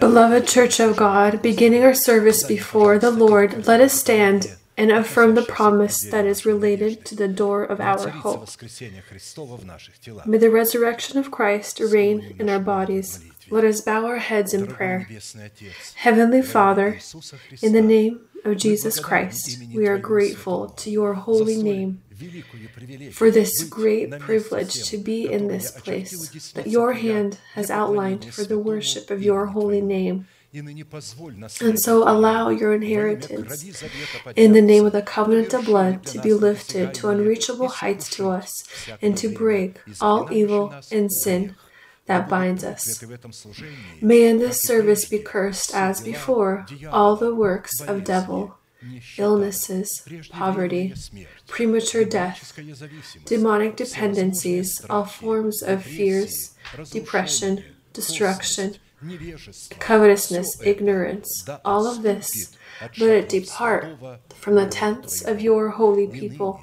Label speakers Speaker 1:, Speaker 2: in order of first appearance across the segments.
Speaker 1: Beloved Church of God, beginning our service before the Lord, let us stand and affirm the promise that is related to the door of our hope. May the resurrection of Christ reign in our bodies. Let us bow our heads in prayer. Heavenly Father, in the name of Jesus Christ, we are grateful to your holy name for this great privilege to be in this place that your hand has outlined for the worship of your holy name. And so allow your inheritance in the name of the covenant of blood to be lifted to unreachable heights to us and to break all evil and sin that binds us. May in this service be cursed as before all the works of devil, illnesses, poverty, premature death, demonic dependencies, all forms of fears, depression, destruction, covetousness, ignorance, all of this, let it depart from the tents of your holy people.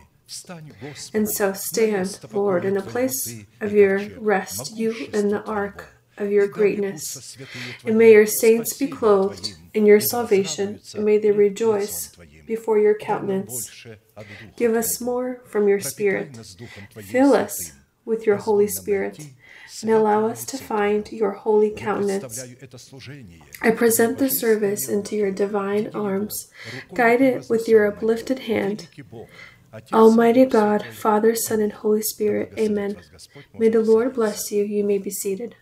Speaker 1: And so stand, Lord, in a place of your rest, you in the ark of your greatness. And may your saints be clothed in your salvation, and may they rejoice before your countenance. Give us more from your Spirit. Fill us with your Holy Spirit and allow us to find your holy countenance. I present the service into your divine arms. Guide it with your uplifted hand. Almighty God, Father, Son, and Holy Spirit, Amen. May the Lord bless you. You may be seated.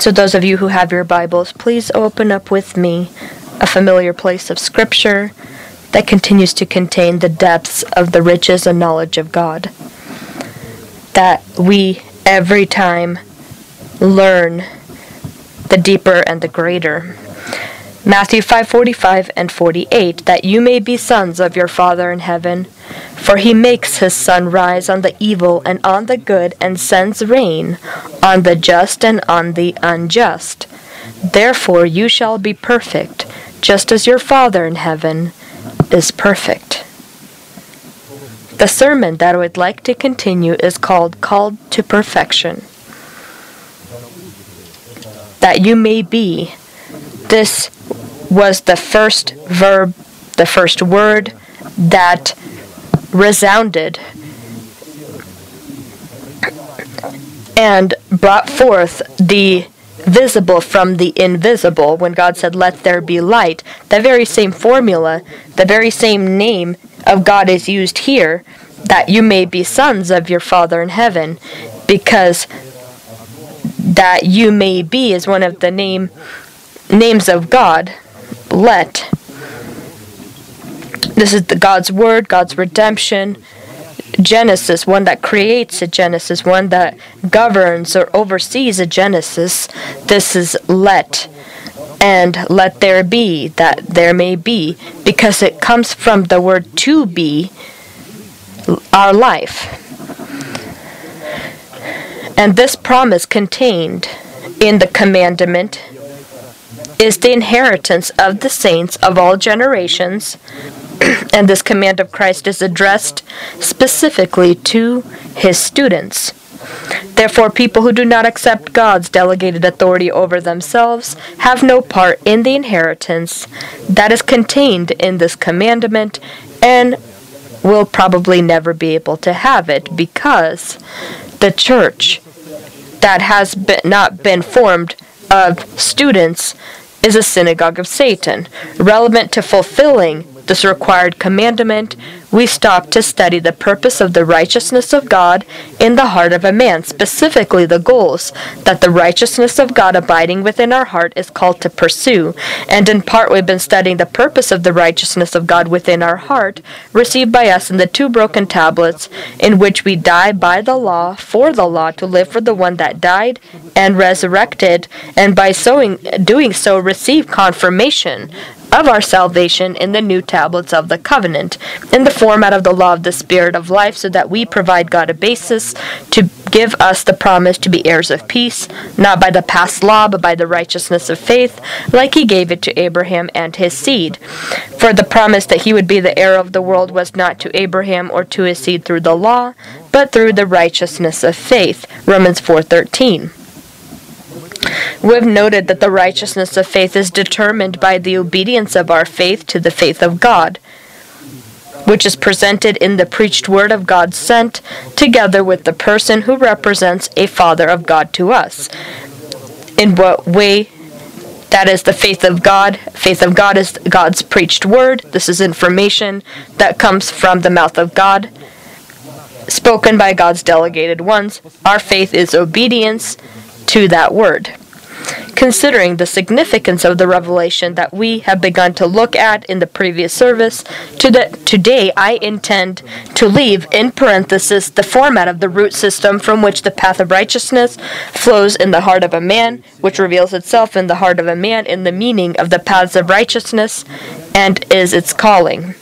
Speaker 2: And so, those of you who have your Bibles, please open up with me a familiar place of Scripture that continues to contain the depths of the riches and knowledge of God. That we every time learn the deeper and the greater. Matthew 5:45 and 48 that you may be sons of your Father in heaven for he makes his sun rise on the evil and on the good and sends rain on the just and on the unjust. Therefore you shall be perfect just as your Father in heaven is perfect. The sermon that I would like to continue is called Called to Perfection. That you may be. This was the first verb, the first word that resounded and brought forth the visible from the invisible when God said, Let there be light. The very same formula, the very same name of God is used here, that you may be sons of your Father in heaven, because that you may be is one of the name names of God. Let. This is the God's word, God's redemption. Genesis, one that creates a Genesis, one that governs or oversees a Genesis. This is let. And let there be, that there may be, because it comes from the word to be, our life. And this promise contained in the commandment is the inheritance of the saints of all generations. and this command of Christ is addressed specifically to his students. Therefore, people who do not accept God's delegated authority over themselves have no part in the inheritance that is contained in this commandment and will probably never be able to have it because the church that has been, not been formed of students is a synagogue of Satan. Relevant to fulfilling this required commandment, we stop to study the purpose of the righteousness of God in the heart of a man, specifically the goals that the righteousness of God abiding within our heart is called to pursue. And in part, we've been studying the purpose of the righteousness of God within our heart, received by us in the two broken tablets, in which we die by the law, for the law, to live for the one that died and resurrected, and by sowing, doing so, receive confirmation of our salvation in the new tablets of the covenant, in the format of the law of the Spirit of life, so that we provide God a basis to give us the promise to be heirs of peace, not by the past law, but by the righteousness of faith, like he gave it to Abraham and his seed. For the promise that he would be the heir of the world was not to Abraham or to his seed through the law, but through the righteousness of faith. Romans 4:13. We have noted that the righteousness of faith is determined by the obedience of our faith to the faith of God, which is presented in the preached word of God sent together with the person who represents a Father of God to us. In what way that is the faith of God. Faith of God is God's preached word. This is information that comes from the mouth of God, spoken by God's delegated ones. Our faith is obedience to that word. Considering the significance of the revelation that we have begun to look at in the previous service, to the, today I intend to leave in parenthesis the format of the root system from which the path of righteousness flows in the heart of a man, which reveals itself in the heart of a man in the meaning of the paths of righteousness and is its calling.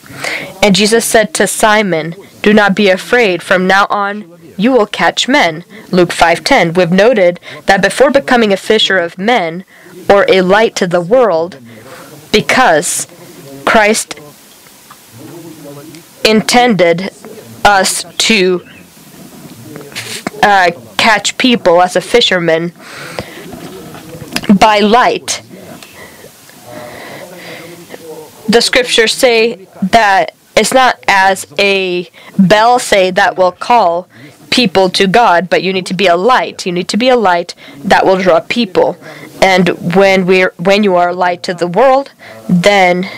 Speaker 2: And Jesus said to Simon, Do not be afraid, from now on you will catch men. Luke 5:10. We've noted that before becoming a fisher of men or a light to the world, because Christ intended us to uh, catch people as a fisherman by light. The scriptures say that it's not as a bell say that will call people to God, but you need to be a light. You need to be a light that will draw people. And when we're when you are a light to the world, then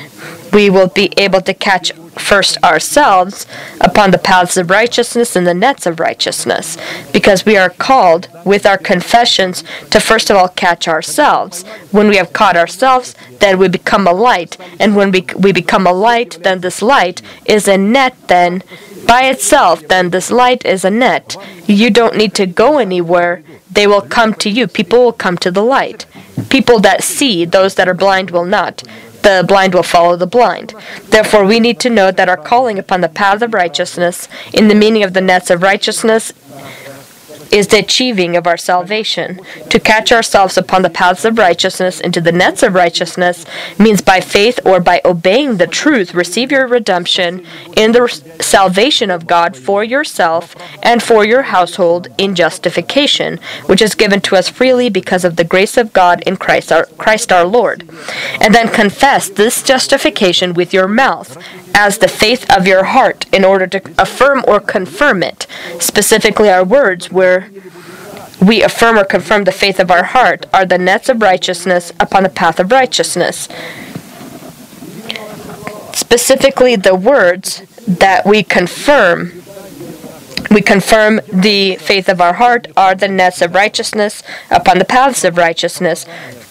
Speaker 2: we will be able to catch first ourselves upon the paths of righteousness and the nets of righteousness because we are called with our confessions to first of all catch ourselves when we have caught ourselves then we become a light and when we, we become a light then this light is a net then by itself then this light is a net. You don't need to go anywhere. They will come to you. People will come to the light. People that see those that are blind will not. The blind will follow the blind. Therefore, we need to know that our calling upon the path of righteousness, in the meaning of the nets of righteousness, is the achieving of our salvation. To catch ourselves upon the paths of righteousness into the nets of righteousness means by faith or by obeying the truth, receive your redemption in the salvation of God for yourself and for your household in justification, which is given to us freely because of the grace of God in Christ our, Christ our Lord. And then confess this justification with your mouth as the faith of your heart in order to affirm or confirm it. Specifically, our words, we affirm or confirm the faith of our heart, are the nets of righteousness upon the path of righteousness. Specifically, the words that we confirm. We confirm the faith of our heart are the nets of righteousness upon the paths of righteousness.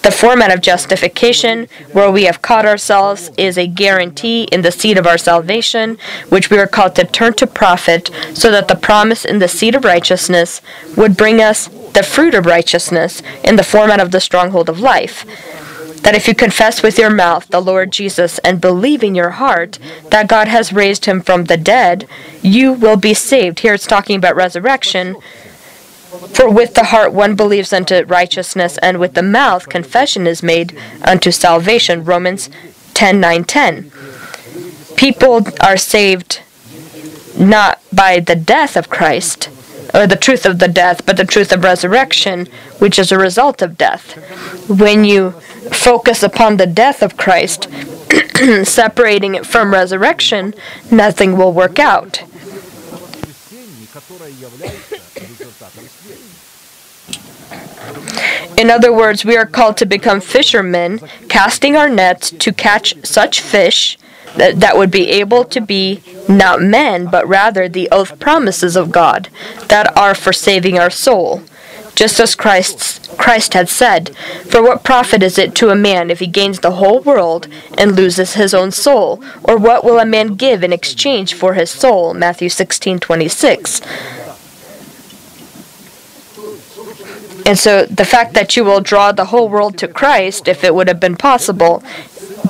Speaker 2: The format of justification, where we have caught ourselves, is a guarantee in the seed of our salvation, which we are called to turn to profit, so that the promise in the seed of righteousness would bring us the fruit of righteousness in the format of the stronghold of life. That if you confess with your mouth the Lord Jesus and believe in your heart that God has raised him from the dead, you will be saved. Here it's talking about resurrection for with the heart one believes unto righteousness, and with the mouth confession is made unto salvation. Romans 10 9 10. People are saved not by the death of Christ, or the truth of the death, but the truth of resurrection, which is a result of death. When you focus upon the death of Christ, separating it from resurrection, nothing will work out. In other words, we are called to become fishermen, casting our nets to catch such fish that, would be able to be not men, but rather the oath promises of God that are for saving our soul. Just as Christ's, Christ had said, For what profit is it to a man if he gains the whole world and loses his own soul? Or what will a man give in exchange for his soul? Matthew 16 26. And so the fact that you will draw the whole world to Christ, if it would have been possible,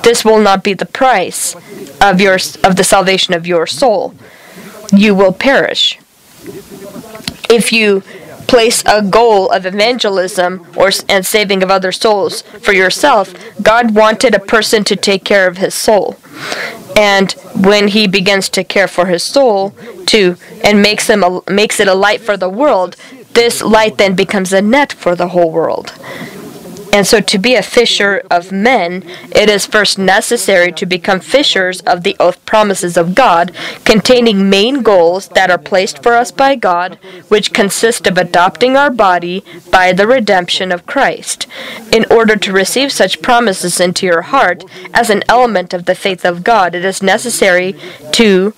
Speaker 2: this will not be the price of your of the salvation of your soul. You will perish. If you place a goal of evangelism or and saving of other souls for yourself, God wanted a person to take care of his soul. And when he begins to care for his soul to and makes him a, makes it a light for the world, this light then becomes a net for the whole world. And so, to be a fisher of men, it is first necessary to become fishers of the oath promises of God, containing main goals that are placed for us by God, which consist of adopting our body by the redemption of Christ. In order to receive such promises into your heart as an element of the faith of God, it is necessary to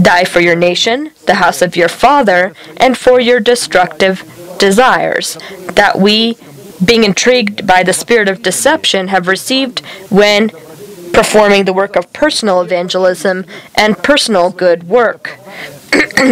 Speaker 2: die for your nation, the house of your father, and for your destructive desires, that we being intrigued by the spirit of deception, have received when performing the work of personal evangelism and personal good work.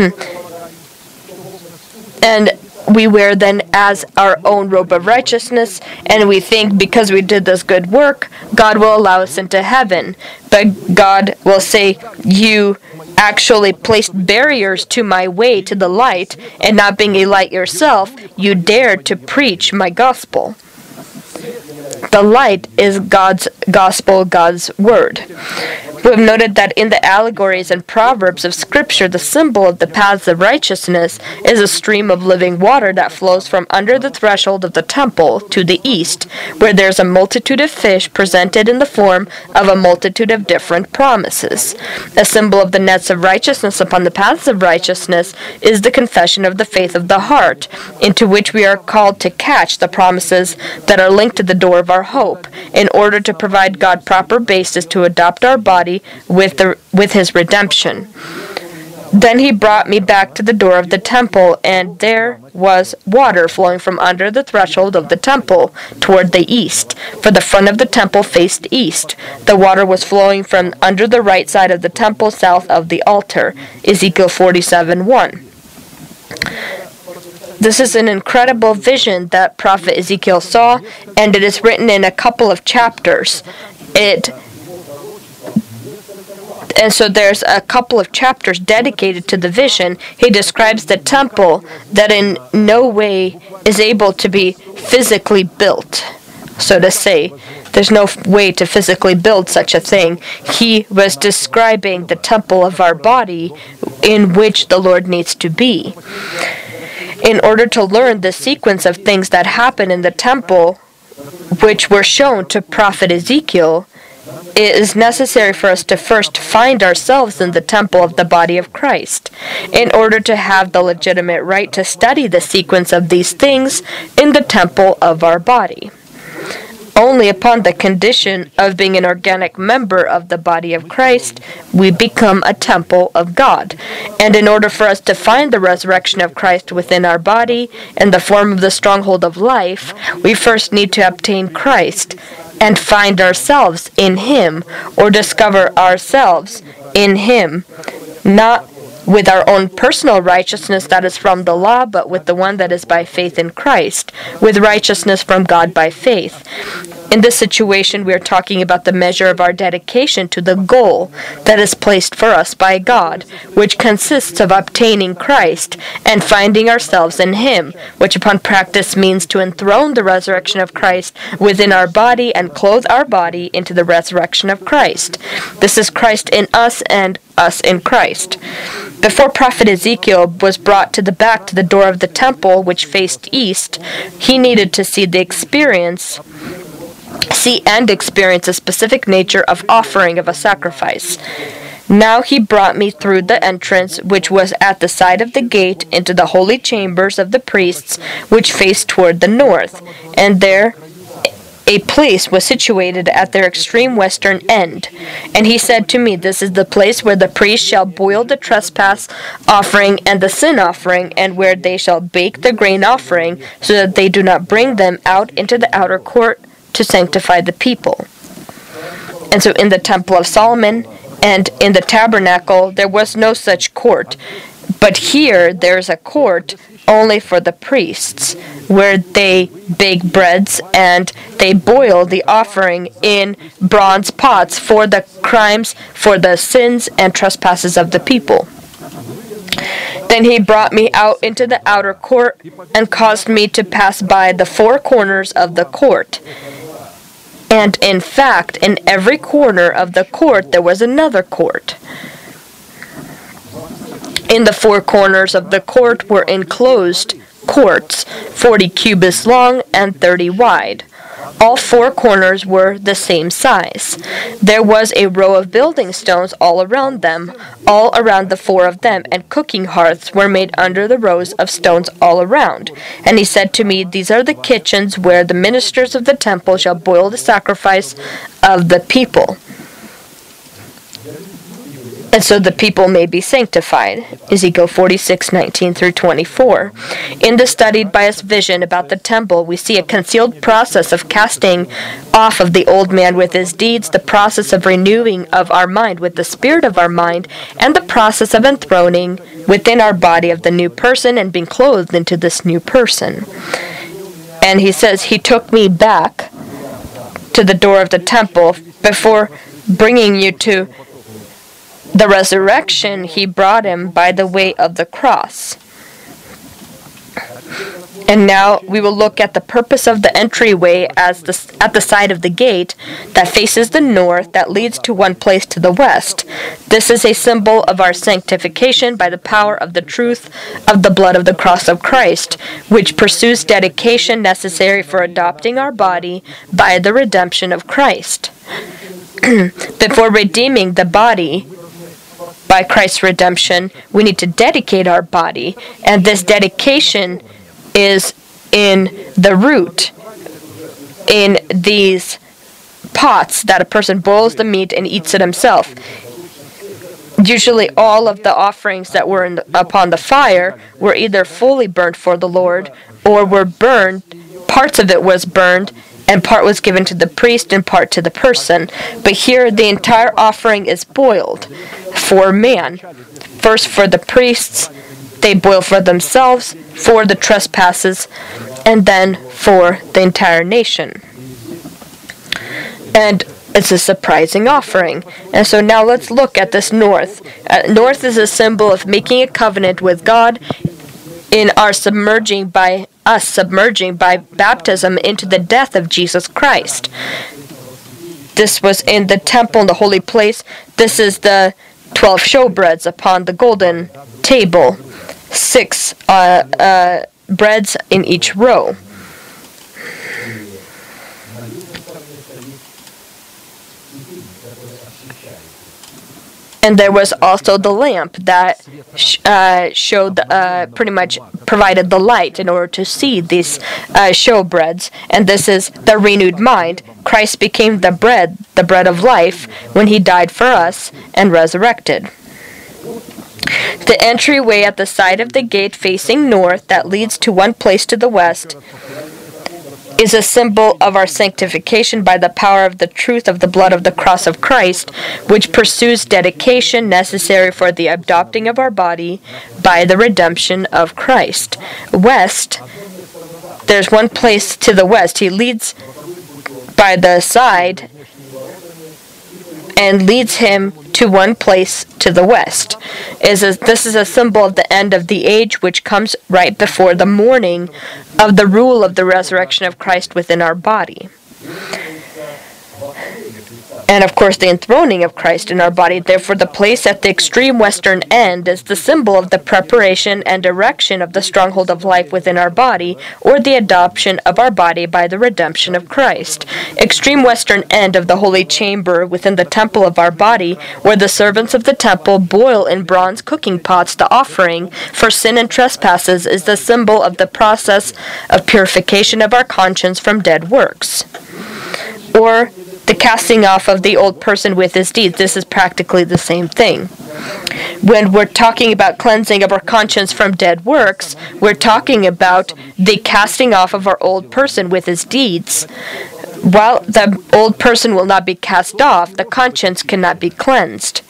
Speaker 2: and we wear then as our own robe of righteousness, and we think because we did this good work, God will allow us into heaven. But God will say, You actually placed barriers to my way to the light, and not being a light yourself, you dared to preach my gospel. The light is God's gospel, God's word. We have noted that in the allegories and proverbs of Scripture, the symbol of the paths of righteousness is a stream of living water that flows from under the threshold of the temple to the east, where there is a multitude of fish presented in the form of a multitude of different promises. A symbol of the nets of righteousness upon the paths of righteousness is the confession of the faith of the heart, into which we are called to catch the promises that are linked to the door of our hope, in order to provide God proper basis to adopt our body with the with his redemption. Then he brought me back to the door of the temple, and there was water flowing from under the threshold of the temple toward the east, for the front of the temple faced east. The water was flowing from under the right side of the temple south of the altar. Ezekiel 47 1. This is an incredible vision that prophet Ezekiel saw, and it is written in a couple of chapters. It and so there's a couple of chapters dedicated to the vision. He describes the temple that in no way is able to be physically built, so to say. There's no way to physically build such a thing. He was describing the temple of our body in which the Lord needs to be. In order to learn the sequence of things that happen in the temple, which were shown to prophet Ezekiel, it is necessary for us to first find ourselves in the temple of the body of Christ, in order to have the legitimate right to study the sequence of these things in the temple of our body. Only upon the condition of being an organic member of the body of Christ, we become a temple of God. And in order for us to find the resurrection of Christ within our body in the form of the stronghold of life, we first need to obtain Christ and find ourselves in Him or discover ourselves in Him, not with our own personal righteousness that is from the law, but with the one that is by faith in Christ, with righteousness from God by faith. In this situation, we are talking about the measure of our dedication to the goal that is placed for us by God, which consists of obtaining Christ and finding ourselves in Him, which upon practice means to enthrone the resurrection of Christ within our body and clothe our body into the resurrection of Christ. This is Christ in us and us in Christ. Before prophet Ezekiel was brought to the back to the door of the temple, which faced east, he needed to see the experience see and experience a specific nature of offering of a sacrifice. Now he brought me through the entrance, which was at the side of the gate, into the holy chambers of the priests, which faced toward the north. And there a place was situated at their extreme western end. And he said to me, This is the place where the priests shall boil the trespass offering and the sin offering, and where they shall bake the grain offering, so that they do not bring them out into the outer court to sanctify the people. And so in the Temple of Solomon and in the tabernacle, there was no such court. But here, there's a court only for the priests, where they bake breads and they boil the offering in bronze pots for the crimes, for the sins and trespasses of the people. Then he brought me out into the outer court and caused me to pass by the four corners of the court. And in fact, in every corner of the court there was another court. In the four corners of the court were enclosed courts, 40 cubits long and 30 wide. All four corners were the same size. There was a row of building stones all around them, all around the four of them, and cooking hearths were made under the rows of stones all around. And he said to me, These are the kitchens where the ministers of the temple shall boil the sacrifice of the people and so the people may be sanctified. Ezekiel 46, 19 through 24. In the studied by us vision about the temple, we see a concealed process of casting off of the old man with his deeds, the process of renewing of our mind with the spirit of our mind, and the process of enthroning within our body of the new person and being clothed into this new person. And he says, He took me back to the door of the temple before bringing you to the resurrection, he brought him by the way of the cross. And now we will look at the purpose of the entryway as the, at the side of the gate that faces the north that leads to one place to the west. This is a symbol of our sanctification by the power of the truth of the blood of the cross of Christ, which pursues dedication necessary for adopting our body by the redemption of Christ. Before redeeming the body, by Christ's redemption, we need to dedicate our body, and this dedication is in the root, in these pots that a person boils the meat and eats it himself. Usually, all of the offerings that were the, upon the fire were either fully burnt for the Lord or were burned, parts of it was burned, and part was given to the priest and part to the person. But here, the entire offering is boiled for man. First for the priests, they boil for themselves, for the trespasses, and then for the entire nation. And it's a surprising offering. And so now let's look at this north. Uh, north is a symbol of making a covenant with God in our submerging by us submerging by baptism into the death of Jesus Christ. This was in the temple in the holy place. This is the 12 showbreads upon the golden table, six uh, uh, breads in each row. And there was also the lamp that sh- uh, showed uh, pretty much provided the light in order to see these uh, showbreads. And this is the renewed mind. Christ became the bread the bread of life when he died for us and resurrected. The entryway at the side of the gate facing north that leads to one place to the west is a symbol of our sanctification by the power of the truth of the blood of the cross of Christ, which pursues dedication necessary for the adopting of our body by the redemption of Christ. West, there's one place to the west. He leads by the side and leads him to one place to the west. Is this is a symbol of the end of the age which comes right before the morning of the rule of the resurrection of Christ within our body. And of course the enthroning of Christ in our body. Therefore, the place at the extreme western end is the symbol of the preparation and erection of the stronghold of life within our body, or the adoption of our body by the redemption of Christ. Extreme western end of the holy chamber within the temple of our body, where the servants of the temple boil in bronze cooking pots the offering for sin and trespasses, is the symbol of the process of purification of our conscience from dead works. Or the casting off of the old person with his deeds. This is practically the same thing. When we're talking about cleansing of our conscience from dead works, we're talking about the casting off of our old person with his deeds. While the old person will not be cast off, the conscience cannot be cleansed.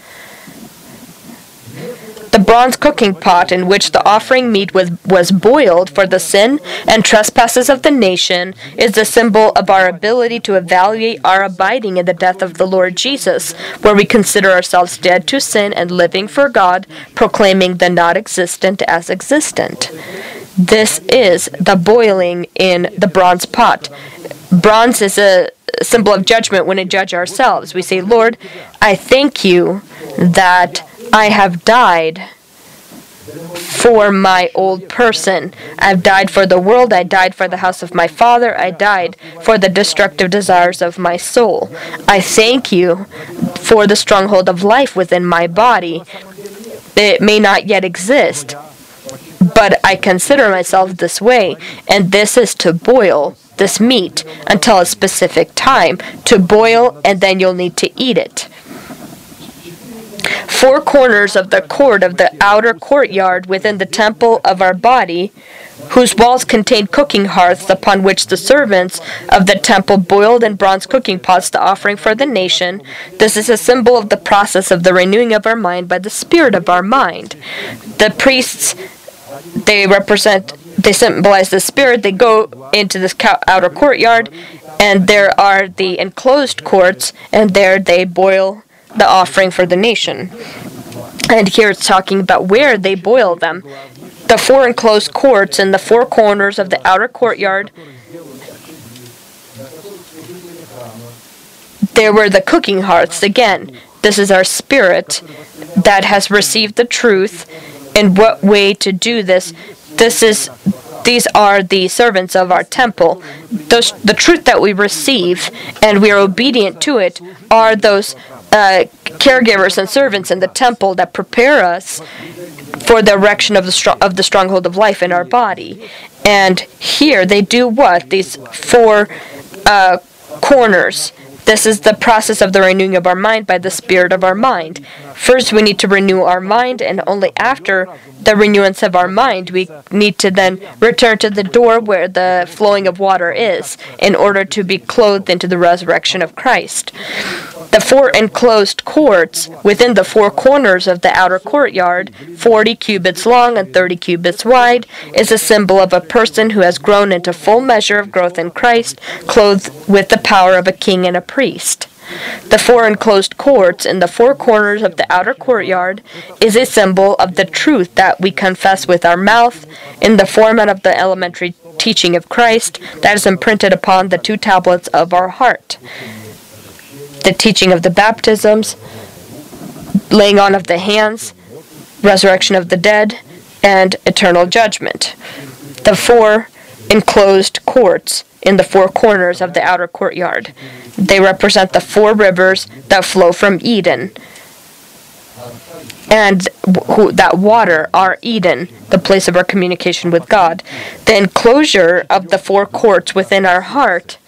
Speaker 2: The bronze cooking pot in which the offering meat was, was boiled for the sin and trespasses of the nation is the symbol of our ability to evaluate our abiding in the death of the Lord Jesus, where we consider ourselves dead to sin and living for God, proclaiming the not existent as existent. This is the boiling in the bronze pot. Bronze is a symbol of judgment when we judge ourselves. We say, Lord, I thank you that I have died for my old person. I've died for the world. I died for the house of my father. I died for the destructive desires of my soul. I thank you for the stronghold of life within my body. It may not yet exist, but I consider myself this way, and this is to boil this meat until a specific time. To boil, and then you'll need to eat it four corners of the court of the outer courtyard within the temple of our body, whose walls contained cooking hearths upon which the servants of the temple boiled in bronze cooking pots the offering for the nation. This is a symbol of the process of the renewing of our mind by the spirit of our mind. The priests, they represent, they symbolize the spirit. They go into this outer courtyard, and there are the enclosed courts, and there they boil the offering for the nation. And here it's talking about where they boil them. The four enclosed courts in the four corners of the outer courtyard. There were the cooking hearths. Again, this is our spirit that has received the truth. And what way to do this? This is these are the servants of our temple. Those, the truth that we receive and we are obedient to it are those uh, caregivers and servants in the temple that prepare us for the erection of the of the stronghold of life in our body. And here they do what? These four uh, corners. This is the process of the renewing of our mind by the spirit of our mind. First, we need to renew our mind, and only after the renewance of our mind, we need to then return to the door where the flowing of water is in order to be clothed into the resurrection of Christ. The four enclosed courts within the four corners of the outer courtyard, 40 cubits long and 30 cubits wide, is a symbol of a person who has grown into full measure of growth in Christ, clothed with the power of a king and a priest. The four enclosed courts in the four corners of the outer courtyard is a symbol of the truth that we confess with our mouth in the format of the elementary teaching of Christ that is imprinted upon the two tablets of our heart the teaching of the baptisms, laying on of the hands, resurrection of the dead, and eternal judgment. The four enclosed courts in the four corners of the outer courtyard. They represent the four rivers that flow from Eden. And who, that water are Eden, the place of our communication with God. The enclosure of the four courts within our heart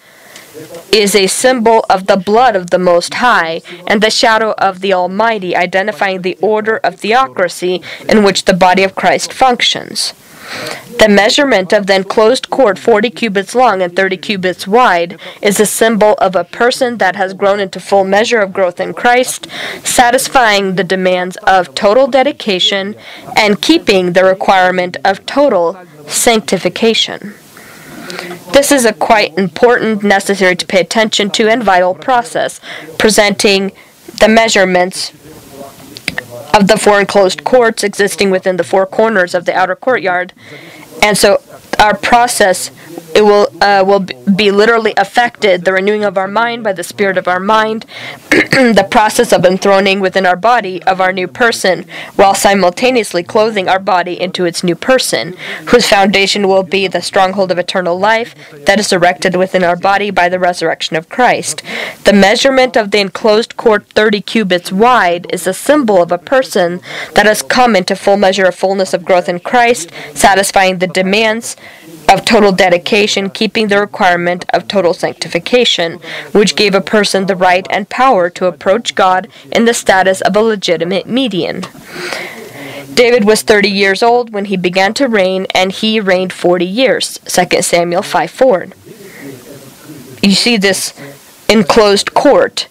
Speaker 2: is a symbol of the blood of the Most High and the shadow of the Almighty, identifying the order of theocracy in which the body of Christ functions. The measurement of the enclosed court, 40 cubits long and 30 cubits wide, is a symbol of a person that has grown into full measure of growth in Christ, satisfying the demands of total dedication and keeping the requirement of total sanctification. This is a quite important, necessary to pay attention to, and vital process, presenting the measurements of the four enclosed courts existing within the four corners of the outer courtyard. And so our process it will uh, will be literally affected the renewing of our mind by the spirit of our mind the process of enthroning within our body of our new person while simultaneously clothing our body into its new person whose foundation will be the stronghold of eternal life that is erected within our body by the resurrection of Christ. The measurement of the enclosed court 30 cubits wide is a symbol of a person that has come into full measure of fullness of growth in Christ satisfying the demands of total dedication, keeping the requirement of total sanctification, which gave a person the right and power to approach God in the status of a legitimate median. David was 30 years old when he began to reign, and he reigned 40 years. 2 Samuel 5 4. You see this enclosed court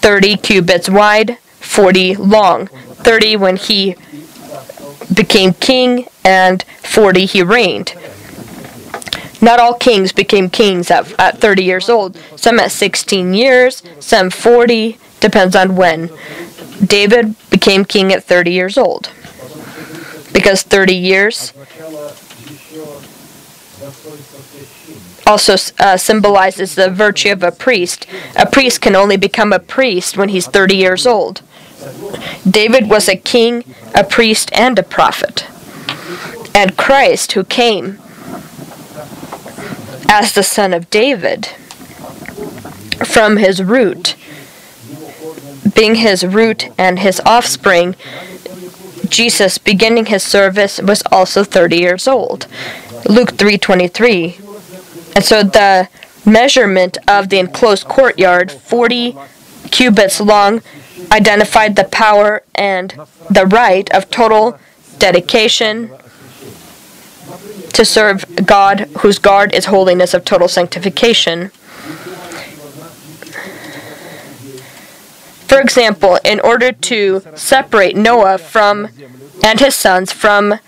Speaker 2: 30 cubits wide, 40 long. 30 when he became king, and 40 he reigned. Not all kings became kings at, at 30 years old. Some at 16 years, some 40, depends on when. David became king at 30 years old. Because 30 years also uh, symbolizes the virtue of a priest. A priest can only become a priest when he's 30 years old. David was a king, a priest, and a prophet. And Christ, who came as the son of David from his root. Being his root and his offspring, Jesus beginning his service was also 30 years old. Luke 3:23. And so the measurement of the enclosed courtyard, 40 cubits long, identified the power and the right of total dedication, to serve God, whose guard is holiness of total sanctification. For example, in order to separate Noah from and his sons from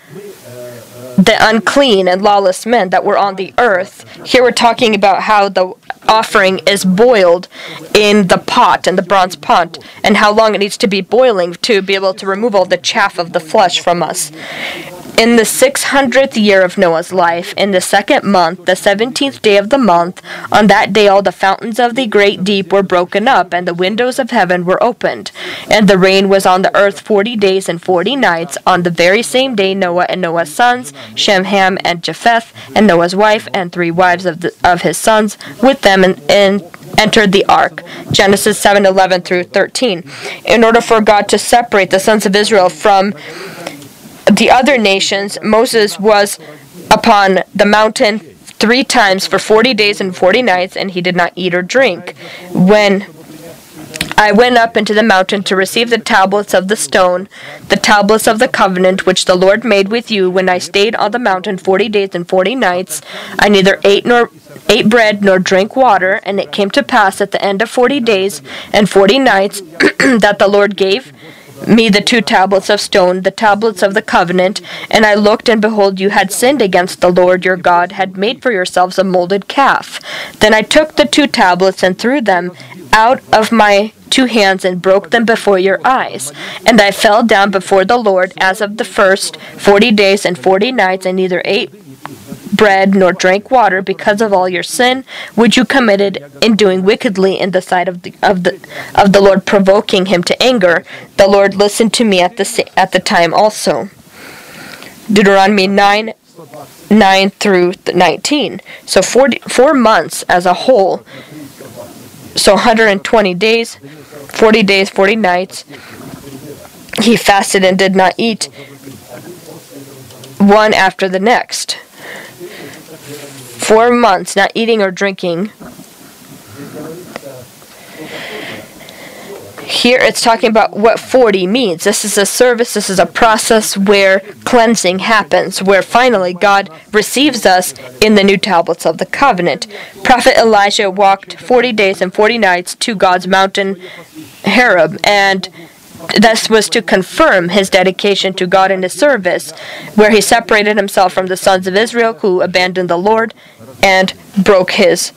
Speaker 2: the unclean and lawless men that were on the earth, here we're talking about how the offering is boiled in the pot, in the bronze pot, and how long it needs to be boiling to be able to remove all the chaff of the flesh from us. In the 600th year of Noah's life, in the second month, the 17th day of the month, on that day all the fountains of the great deep were broken up, and the windows of heaven were opened. And the rain was on the earth forty days and forty nights. On the very same day, Noah and Noah's sons, Shem, Ham, and Japheth, and Noah's wife, and three wives of, the, of his sons, with them, entered the ark. Genesis 7 11 through 13. In order for God to separate the sons of Israel from the other nations, Moses was upon the mountain three times for 40 days and 40 nights, and he did not eat or drink. When I went up into the mountain to receive the tablets of the stone, the tablets of the covenant which the Lord made with you when I stayed on the mountain forty days and forty nights. I neither ate nor ate bread nor drank water, and it came to pass at the end of forty days and forty nights that the Lord gave me the two tablets of stone, the tablets of the covenant, and I looked, and behold, you had sinned against the Lord your God, had made for yourselves a molded calf. Then I took the two tablets and threw them out of my two hands and broke them before your eyes. And I fell down before the Lord as of the first forty days and forty nights, and neither ate bread nor drank water because of all your sin which you committed in doing wickedly in the sight of the of the of the Lord provoking him to anger? The Lord listened to me at the at the time also. Deuteronomy 9 9 through 19 so 40, 4 months as a whole so 120 days 40 days 40 nights he fasted and did not eat one after the next four months not eating or drinking. Here it's talking about what 40 means. This is a service, this is a process where cleansing happens, where finally God receives us in the new tablets of the covenant. Prophet Elijah walked 40 days and 40 nights to God's mountain Horeb, and this was to confirm his dedication to God and his service, where he separated himself from the sons of Israel who abandoned the Lord and broke his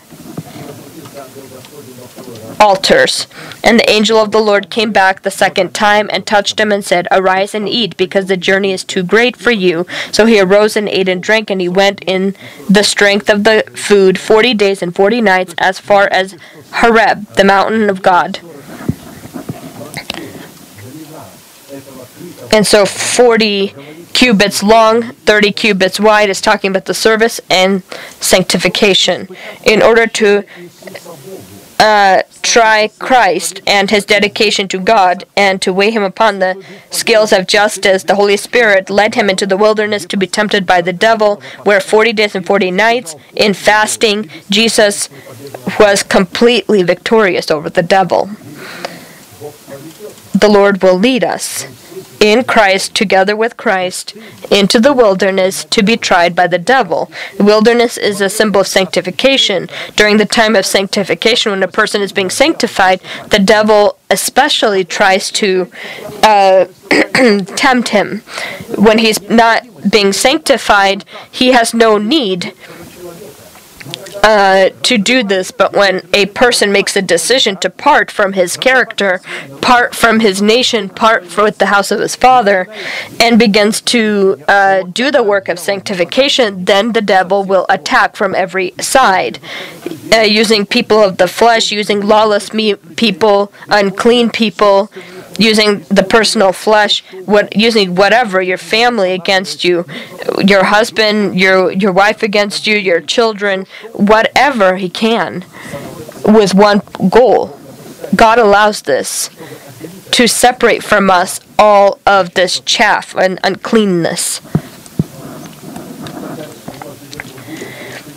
Speaker 2: altars. And the angel of the Lord came back the second time and touched him and said, Arise and eat, because the journey is too great for you. So he arose and ate and drank, and he went in the strength of the food forty days and forty nights as far as Horeb, the mountain of God. And so 40 cubits long, 30 cubits wide is talking about the service and sanctification. In order to uh, try Christ and his dedication to God and to weigh him upon the scales of justice, the Holy Spirit led him into the wilderness to be tempted by the devil, where 40 days and 40 nights in fasting, Jesus was completely victorious over the devil. The Lord will lead us in Christ, together with Christ, into the wilderness to be tried by the devil. The wilderness is a symbol of sanctification. During the time of sanctification, when a person is being sanctified, the devil especially tries to uh, tempt him. When he's not being sanctified, he has no need uh, to do this, but when a person makes a decision to part from his character, part from his nation, part with the house of his father, and begins to uh, do the work of sanctification, then the devil will attack from every side, uh, using people of the flesh, using lawless me- people, unclean people using the personal flesh, what using whatever your family against you, your husband, your your wife against you, your children, whatever he can, with one goal. God allows this to separate from us all of this chaff and uncleanness.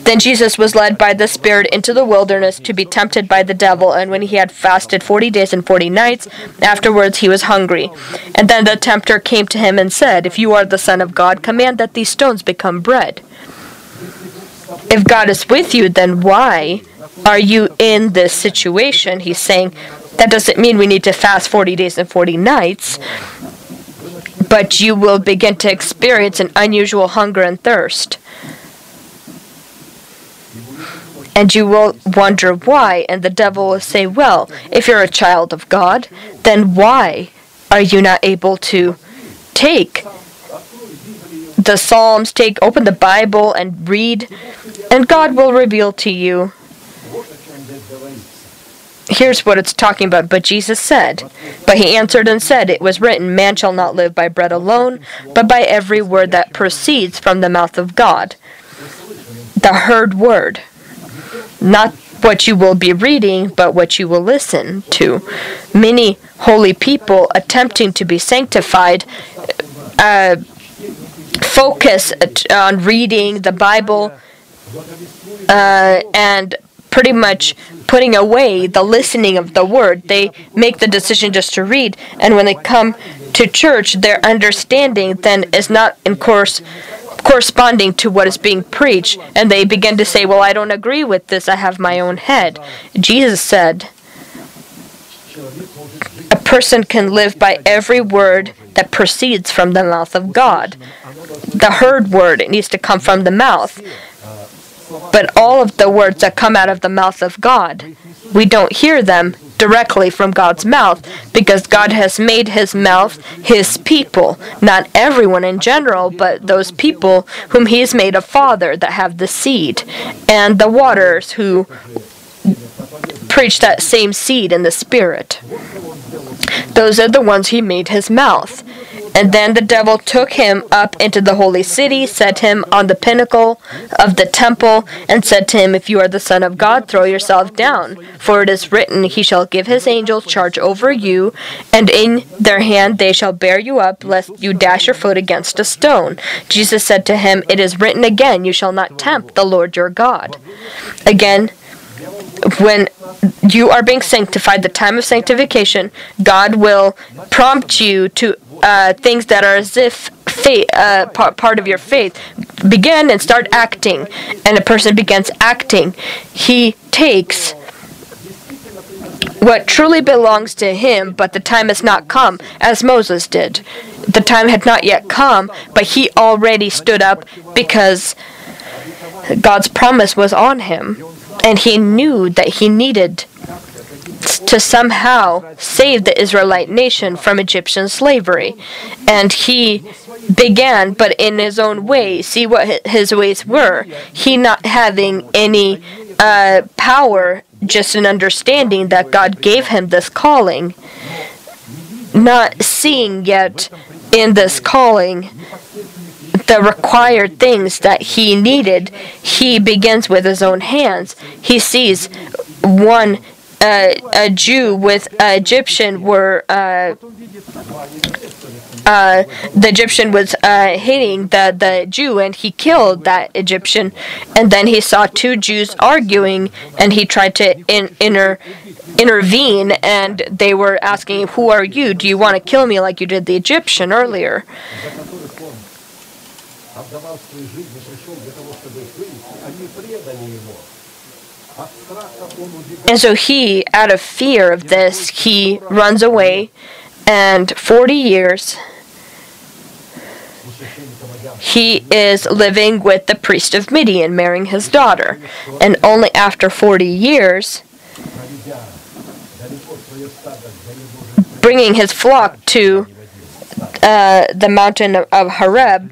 Speaker 2: Then Jesus was led by the Spirit into the wilderness to be tempted by the devil, and when he had fasted forty days and forty nights, afterwards he was hungry. And then the tempter came to him and said, If you are the Son of God, command that these stones become bread. If God is with you, then why are you in this situation? He's saying, that doesn't mean we need to fast 40 days and 40 nights, but you will begin to experience an unusual hunger and thirst. And you will wonder why, and the devil will say, Well, if you're a child of God, then why are you not able to take the Psalms, take open the Bible and read, and God will reveal to you. Here's what it's talking about. But Jesus said, But he answered and said, It was written, Man shall not live by bread alone, but by every word that proceeds from the mouth of God. The heard word not what you will be reading, but what you will listen to. Many holy people attempting to be sanctified uh, focus on reading the Bible uh, and pretty much putting away the listening of the word. They make the decision just to read, and when they come to church, their understanding then is not in course corresponding to what is being preached, and they begin to say, Well, I don't agree with this, I have my own head. Jesus said, A person can live by every word that proceeds from the mouth of God. The heard word, it needs to come from the mouth. But all of the words that come out of the mouth of God, we don't hear them directly from God's mouth because God has made his mouth his people. Not everyone in general, but those people whom he has made a father that have the seed, and the waters who preach that same seed in the spirit. Those are the ones he made his mouth. And then the devil took him up into the holy city, set him on the pinnacle of the temple, and said to him, If you are the Son of God, throw yourself down. For it is written, He shall give his angels charge over you, and in their hand they shall bear you up, lest you dash your foot against a stone. Jesus said to him, It is written again, You shall not tempt the Lord your God. Again, when you are being sanctified, the time of sanctification, God will prompt you to uh, things that are as if faith, uh, part, part of your faith. Begin and start acting, and a person begins acting. He takes what truly belongs to him, but the time has not come, as Moses did. The time had not yet come, but he already stood up because God's promise was on him, and he knew that he needed to somehow save the Israelite nation from Egyptian slavery. And he began, but in his own way, see what his ways were. He not having any uh, power, just an understanding that God gave him this calling, not seeing yet in this calling the required things that he needed, he begins with his own hands. He sees one uh, a Jew with an Egyptian were uh, uh, the Egyptian was uh, hitting the, the Jew and he killed that Egyptian. And then he saw two Jews arguing and he tried to in, inter, intervene and they were asking, Who are you? Do you want to kill me like you did the Egyptian earlier? And so he, out of fear of this, he runs away, and 40 years he is living with the priest of Midian, marrying his daughter. And only after 40 years, bringing his flock to uh, the mountain of Horeb,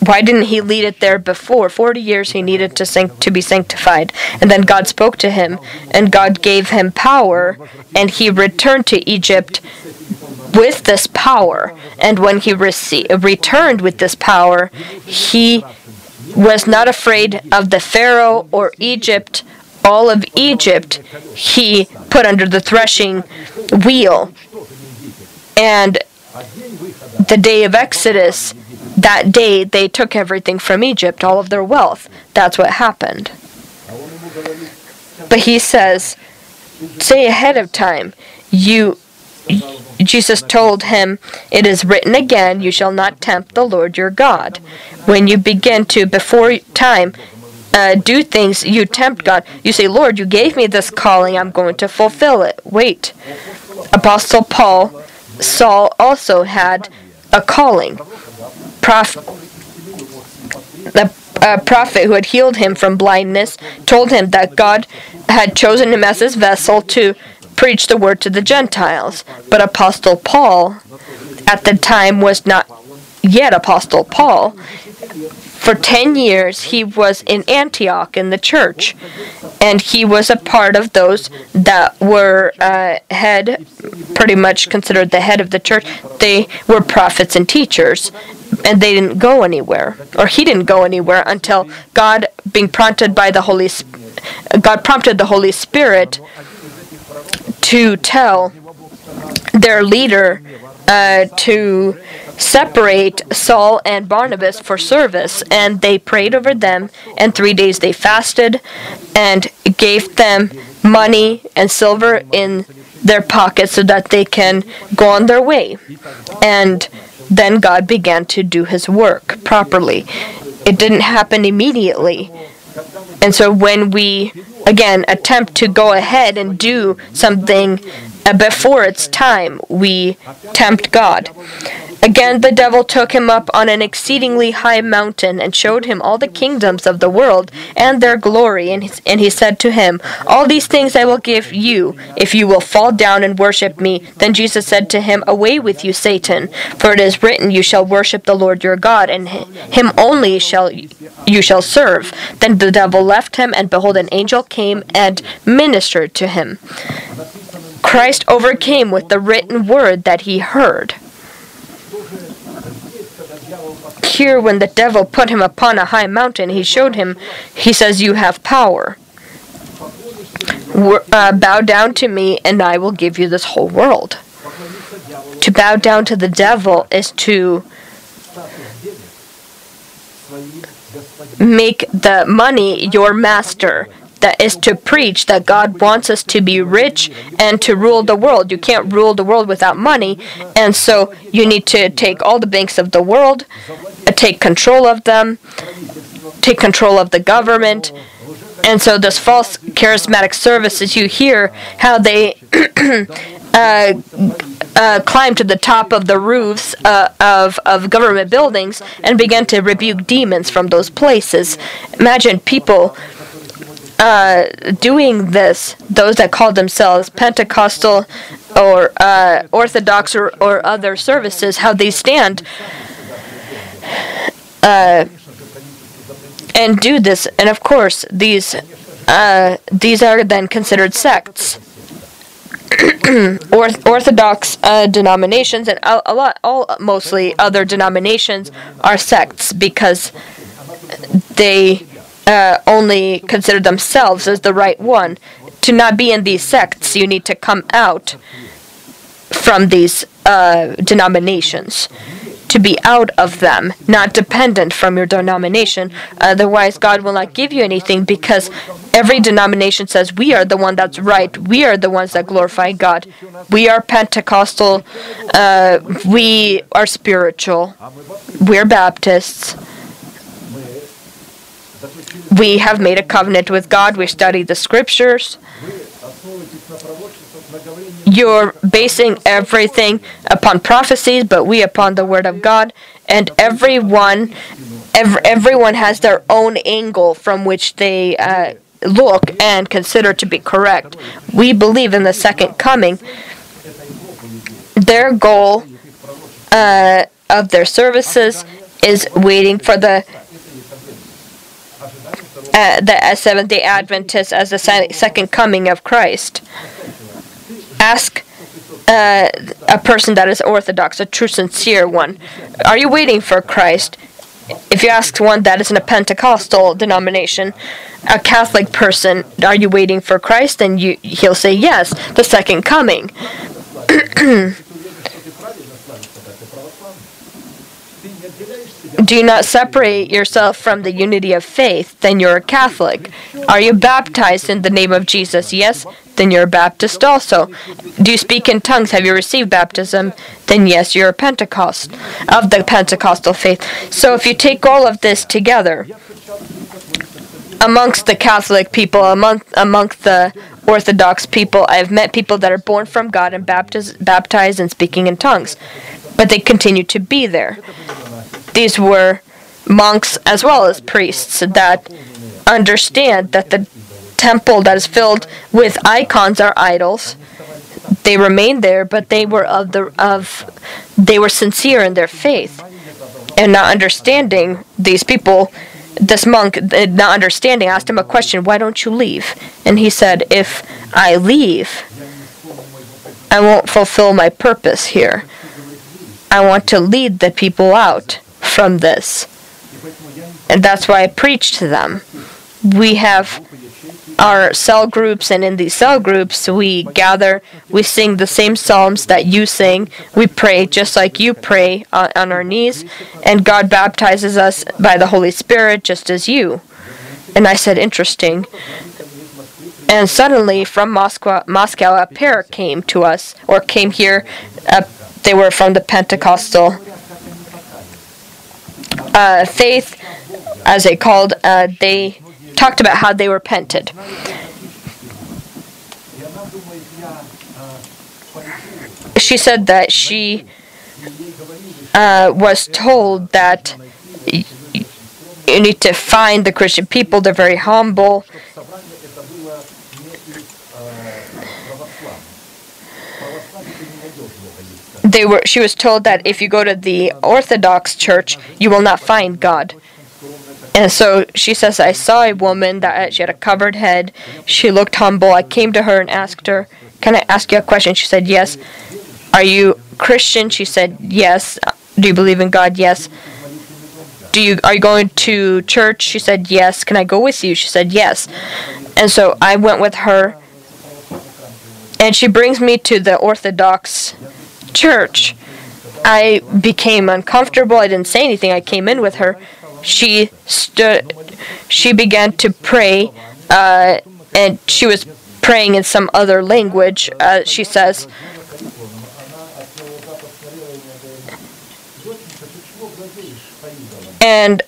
Speaker 2: why didn't he lead it there before? 40 years he needed to to be sanctified. And then God spoke to him, and God gave him power, and he returned to Egypt with this power. And when he returned with this power, he was not afraid of the Pharaoh or Egypt. All of Egypt he put under the threshing wheel. And the day of Exodus, that day they took everything from Egypt, all of their wealth. That's what happened. But he says, say ahead of time, you Jesus told him, It is written again, you shall not tempt the Lord your God. When you begin to, before time, uh, do things, you tempt God. You say, Lord, you gave me this calling, I'm going to fulfill it. Wait. Apostle Paul, Saul also had a calling. The uh, prophet who had healed him from blindness told him that God had chosen him as his vessel to preach the word to the Gentiles. But Apostle Paul, at the time, was not yet Apostle Paul. For 10 years, he was in Antioch in the church, and he was a part of those that were uh, head, pretty much considered the head of the church. They were prophets and teachers, and they didn't go anywhere, or he didn't go anywhere until God, being prompted by the Holy, God prompted the Holy Spirit to tell their leader uh, to separate Saul and Barnabas for service. And they prayed over them, and three days they fasted and gave them money and silver in their pockets so that they can go on their way. And then God began to do his work properly. It didn't happen immediately. And so when we again attempt to go ahead and do something before its time, we tempt God. Again, the devil took him up on an exceedingly high mountain and showed him all the kingdoms of the world and their glory. And he, and he said to him, All these things I will give you if you will fall down and worship me. Then Jesus said to him, Away with you, Satan, for it is written, You shall worship the Lord your God, and him only shall you shall serve. Then the devil left him, and behold, an angel came and ministered to him. Christ overcame with the written word that he heard. Here, when the devil put him upon a high mountain, he showed him, he says, You have power. Uh, bow down to me, and I will give you this whole world. To bow down to the devil is to make the money your master that is to preach that God wants us to be rich and to rule the world. You can't rule the world without money, and so you need to take all the banks of the world, take control of them, take control of the government. And so, this false charismatic services, you hear how they uh, uh, climb to the top of the roofs uh, of, of government buildings and begin to rebuke demons from those places. Imagine people uh, doing this, those that call themselves Pentecostal or uh, Orthodox or, or other services, how they stand uh, and do this. And of course, these uh, these are then considered sects. Orthodox uh, denominations and a, a lot, all mostly other denominations are sects because they uh, only consider themselves as the right one. To not be in these sects, you need to come out from these uh, denominations. To be out of them, not dependent from your denomination. Otherwise, God will not give you anything because every denomination says we are the one that's right. We are the ones that glorify God. We are Pentecostal. Uh, we are spiritual. We're Baptists we have made a covenant with God. We study the scriptures. You're basing everything upon prophecies, but we upon the word of God. And everyone, ev- everyone has their own angle from which they uh, look and consider to be correct. We believe in the second coming. Their goal uh, of their services is waiting for the uh, the Seventh Day Adventists as the second coming of Christ. Ask uh, a person that is Orthodox, a true, sincere one, are you waiting for Christ? If you ask one that is in a Pentecostal denomination, a Catholic person, are you waiting for Christ? Then you, he'll say yes, the second coming. do you not separate yourself from the unity of faith, then you're a Catholic. Are you baptized in the name of Jesus? Yes, then you're a Baptist also. Do you speak in tongues? Have you received baptism? Then yes, you're a Pentecost of the Pentecostal faith. So if you take all of this together, amongst the Catholic people, among amongst the Orthodox people, I've met people that are born from God and baptized, baptized and speaking in tongues, but they continue to be there. These were monks as well as priests that understand that the temple that is filled with icons are idols. They remained there, but they were of the of they were sincere in their faith, and not understanding these people. This monk, uh, not understanding, asked him a question: "Why don't you leave?" And he said, "If I leave, I won't fulfill my purpose here. I want to lead the people out from this. And that's why I preach to them. We have our cell groups, and in these cell groups, we gather, we sing the same psalms that you sing, we pray just like you pray on, on our knees, and God baptizes us by the Holy Spirit just as you. And I said, interesting. And suddenly, from Moscow, Moscow a pair came to us, or came here. Uh, they were from the Pentecostal uh, faith, as they called. Uh, they talked about how they repented. She said that she uh, was told that you need to find the Christian people. They're very humble. They were. She was told that if you go to the Orthodox Church, you will not find God. And so she says, I saw a woman that she had a covered head. She looked humble. I came to her and asked her, Can I ask you a question? She said, Yes. Are you Christian? She said, Yes. Do you believe in God? Yes. Do you are you going to church? She said, Yes. Can I go with you? She said, Yes. And so I went with her. And she brings me to the Orthodox church. I became uncomfortable. I didn't say anything. I came in with her she stood she began to pray uh, and she was praying in some other language uh, she says and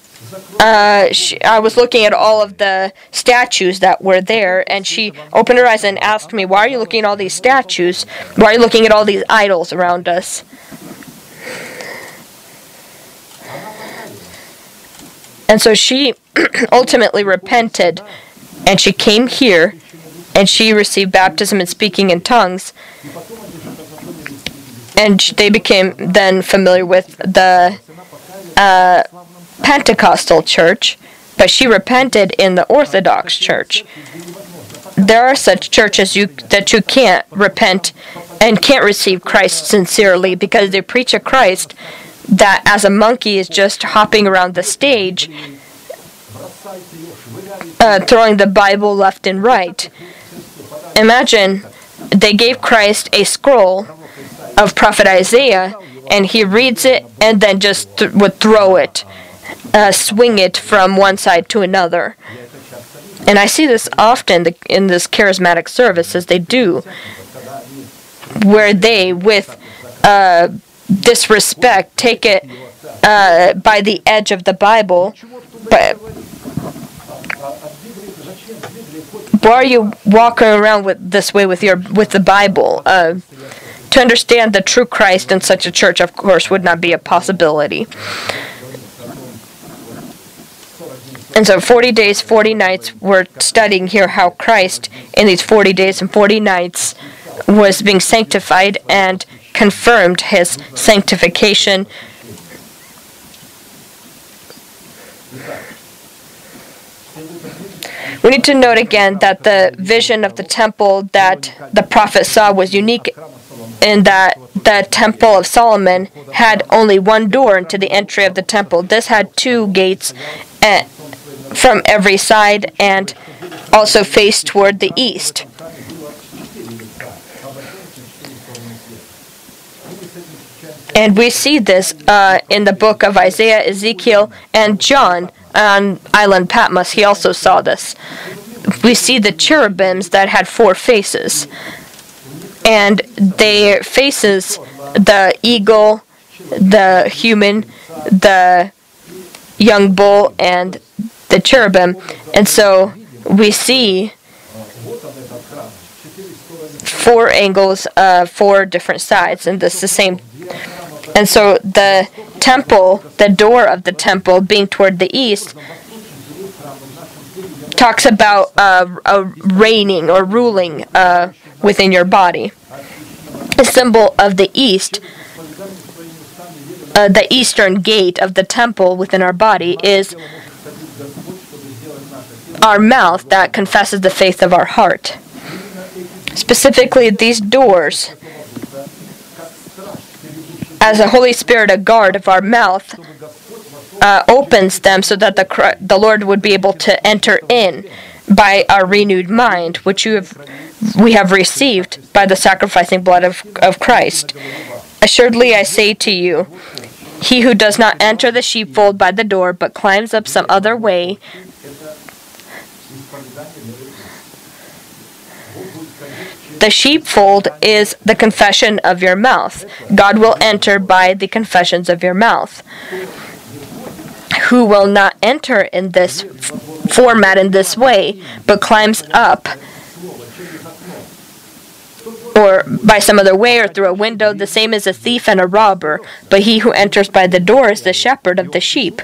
Speaker 2: uh, she, I was looking at all of the statues that were there, and she opened her eyes and asked me, "Why are you looking at all these statues? Why are you looking at all these idols around us?" And so she ultimately repented and she came here and she received baptism and speaking in tongues. And they became then familiar with the uh, Pentecostal church, but she repented in the Orthodox church. There are such churches you that you can't repent and can't receive Christ sincerely because they preach a Christ that as a monkey is just hopping around the stage uh, throwing the Bible left and right. Imagine they gave Christ a scroll of prophet Isaiah and he reads it and then just th- would throw it, uh, swing it from one side to another. And I see this often in this charismatic service as they do, where they, with uh, disrespect, take it uh, by the edge of the Bible, but why are you walking around with this way with your with the Bible? Uh, to understand the true Christ in such a church, of course, would not be a possibility. And so, 40 days, 40 nights, we're studying here how Christ, in these 40 days and 40 nights, was being sanctified and confirmed his sanctification. We need to note again that the vision of the temple that the prophet saw was unique in that the temple of Solomon had only one door into the entry of the temple. This had two gates eh, from every side and also face toward the east. And we see this uh, in the book of Isaiah, Ezekiel, and John on island Patmos. He also saw this. We see the cherubims that had four faces and their faces the eagle, the human, the young bull, and the cherubim. And so we see four angles, uh, four different sides, and this is the same. And so the temple, the door of the temple being toward the east, talks about uh, a reigning or ruling uh, within your body. The symbol of the east, uh, the eastern gate of the temple within our body is our mouth that confesses the faith of our heart. Specifically, these doors, as the Holy Spirit, a guard of our mouth, uh, opens them so that the the Lord would be able to enter in by our renewed mind, which you have we have received by the sacrificing blood of, of Christ. Assuredly, I say to you, he who does not enter the sheepfold by the door, but climbs up some other way, the sheepfold is the confession of your mouth. God will enter by the confessions of your mouth. Who will not enter in this format in this way, but climbs up or by some other way or through a window, the same as a thief and a robber. But he who enters by the door is the shepherd of the sheep.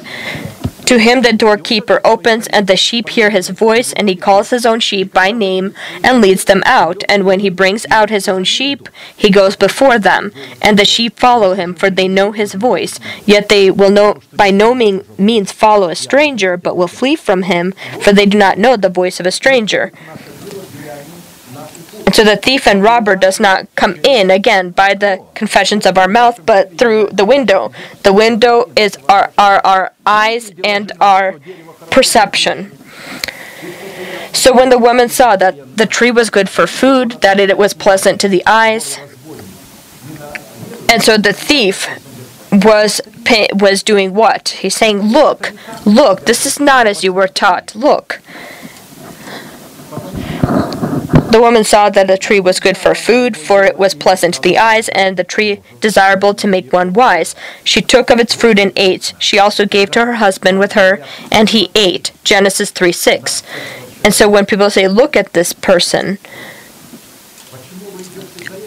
Speaker 2: To him the doorkeeper opens, and the sheep hear his voice, and he calls his own sheep by name and leads them out. And when he brings out his own sheep, he goes before them, and the sheep follow him, for they know his voice. Yet they will no, by no means follow a stranger, but will flee from him, for they do not know the voice of a stranger. And so the thief and robber does not come in again by the confessions of our mouth, but through the window. The window is our, our, our eyes and our perception. So when the woman saw that the tree was good for food, that it was pleasant to the eyes, and so the thief was was doing what? He's saying, "Look, look, this is not as you were taught. Look." The woman saw that the tree was good for food, for it was pleasant to the eyes, and the tree desirable to make one wise. She took of its fruit and ate. She also gave to her husband with her, and he ate. Genesis 3 6. And so when people say, Look at this person,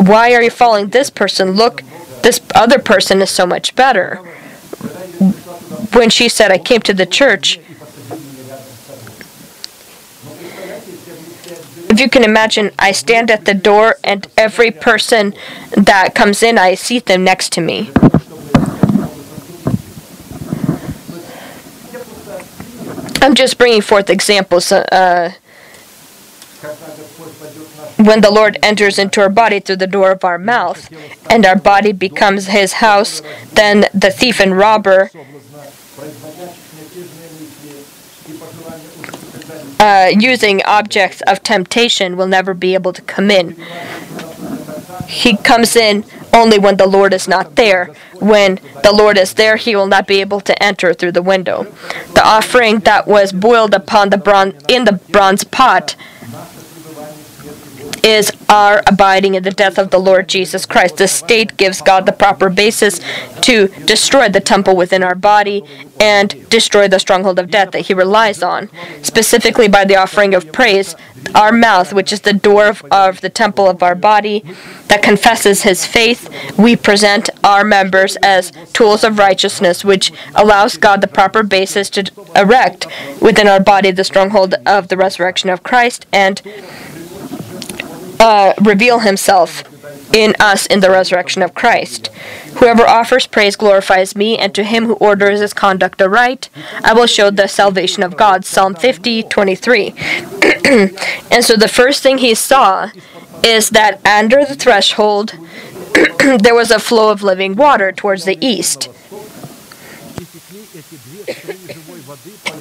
Speaker 2: why are you following this person? Look, this other person is so much better. When she said, I came to the church, If you can imagine, I stand at the door, and every person that comes in, I seat them next to me. I'm just bringing forth examples. Uh, when the Lord enters into our body through the door of our mouth, and our body becomes his house, then the thief and robber uh, using objects of temptation will never be able to come in. He comes in only when the Lord is not there. When the Lord is there, he will not be able to enter through the window. The offering that was boiled upon the bronze in the bronze pot is our abiding in the death of the Lord Jesus Christ. The state gives God the proper basis to destroy the temple within our body and destroy the stronghold of death that he relies on, specifically by the offering of praise. Our mouth, which is the door of, of the temple of our body that confesses his faith, we present our members as tools of righteousness, which allows God the proper basis to erect within our body the stronghold of the resurrection of Christ and uh, reveal himself in us in the resurrection of Christ. Whoever offers praise glorifies me, and to him who orders his conduct aright, I will show the salvation of God. Psalm 50, 23. and so the first thing he saw is that under the threshold there was a flow of living water towards the east.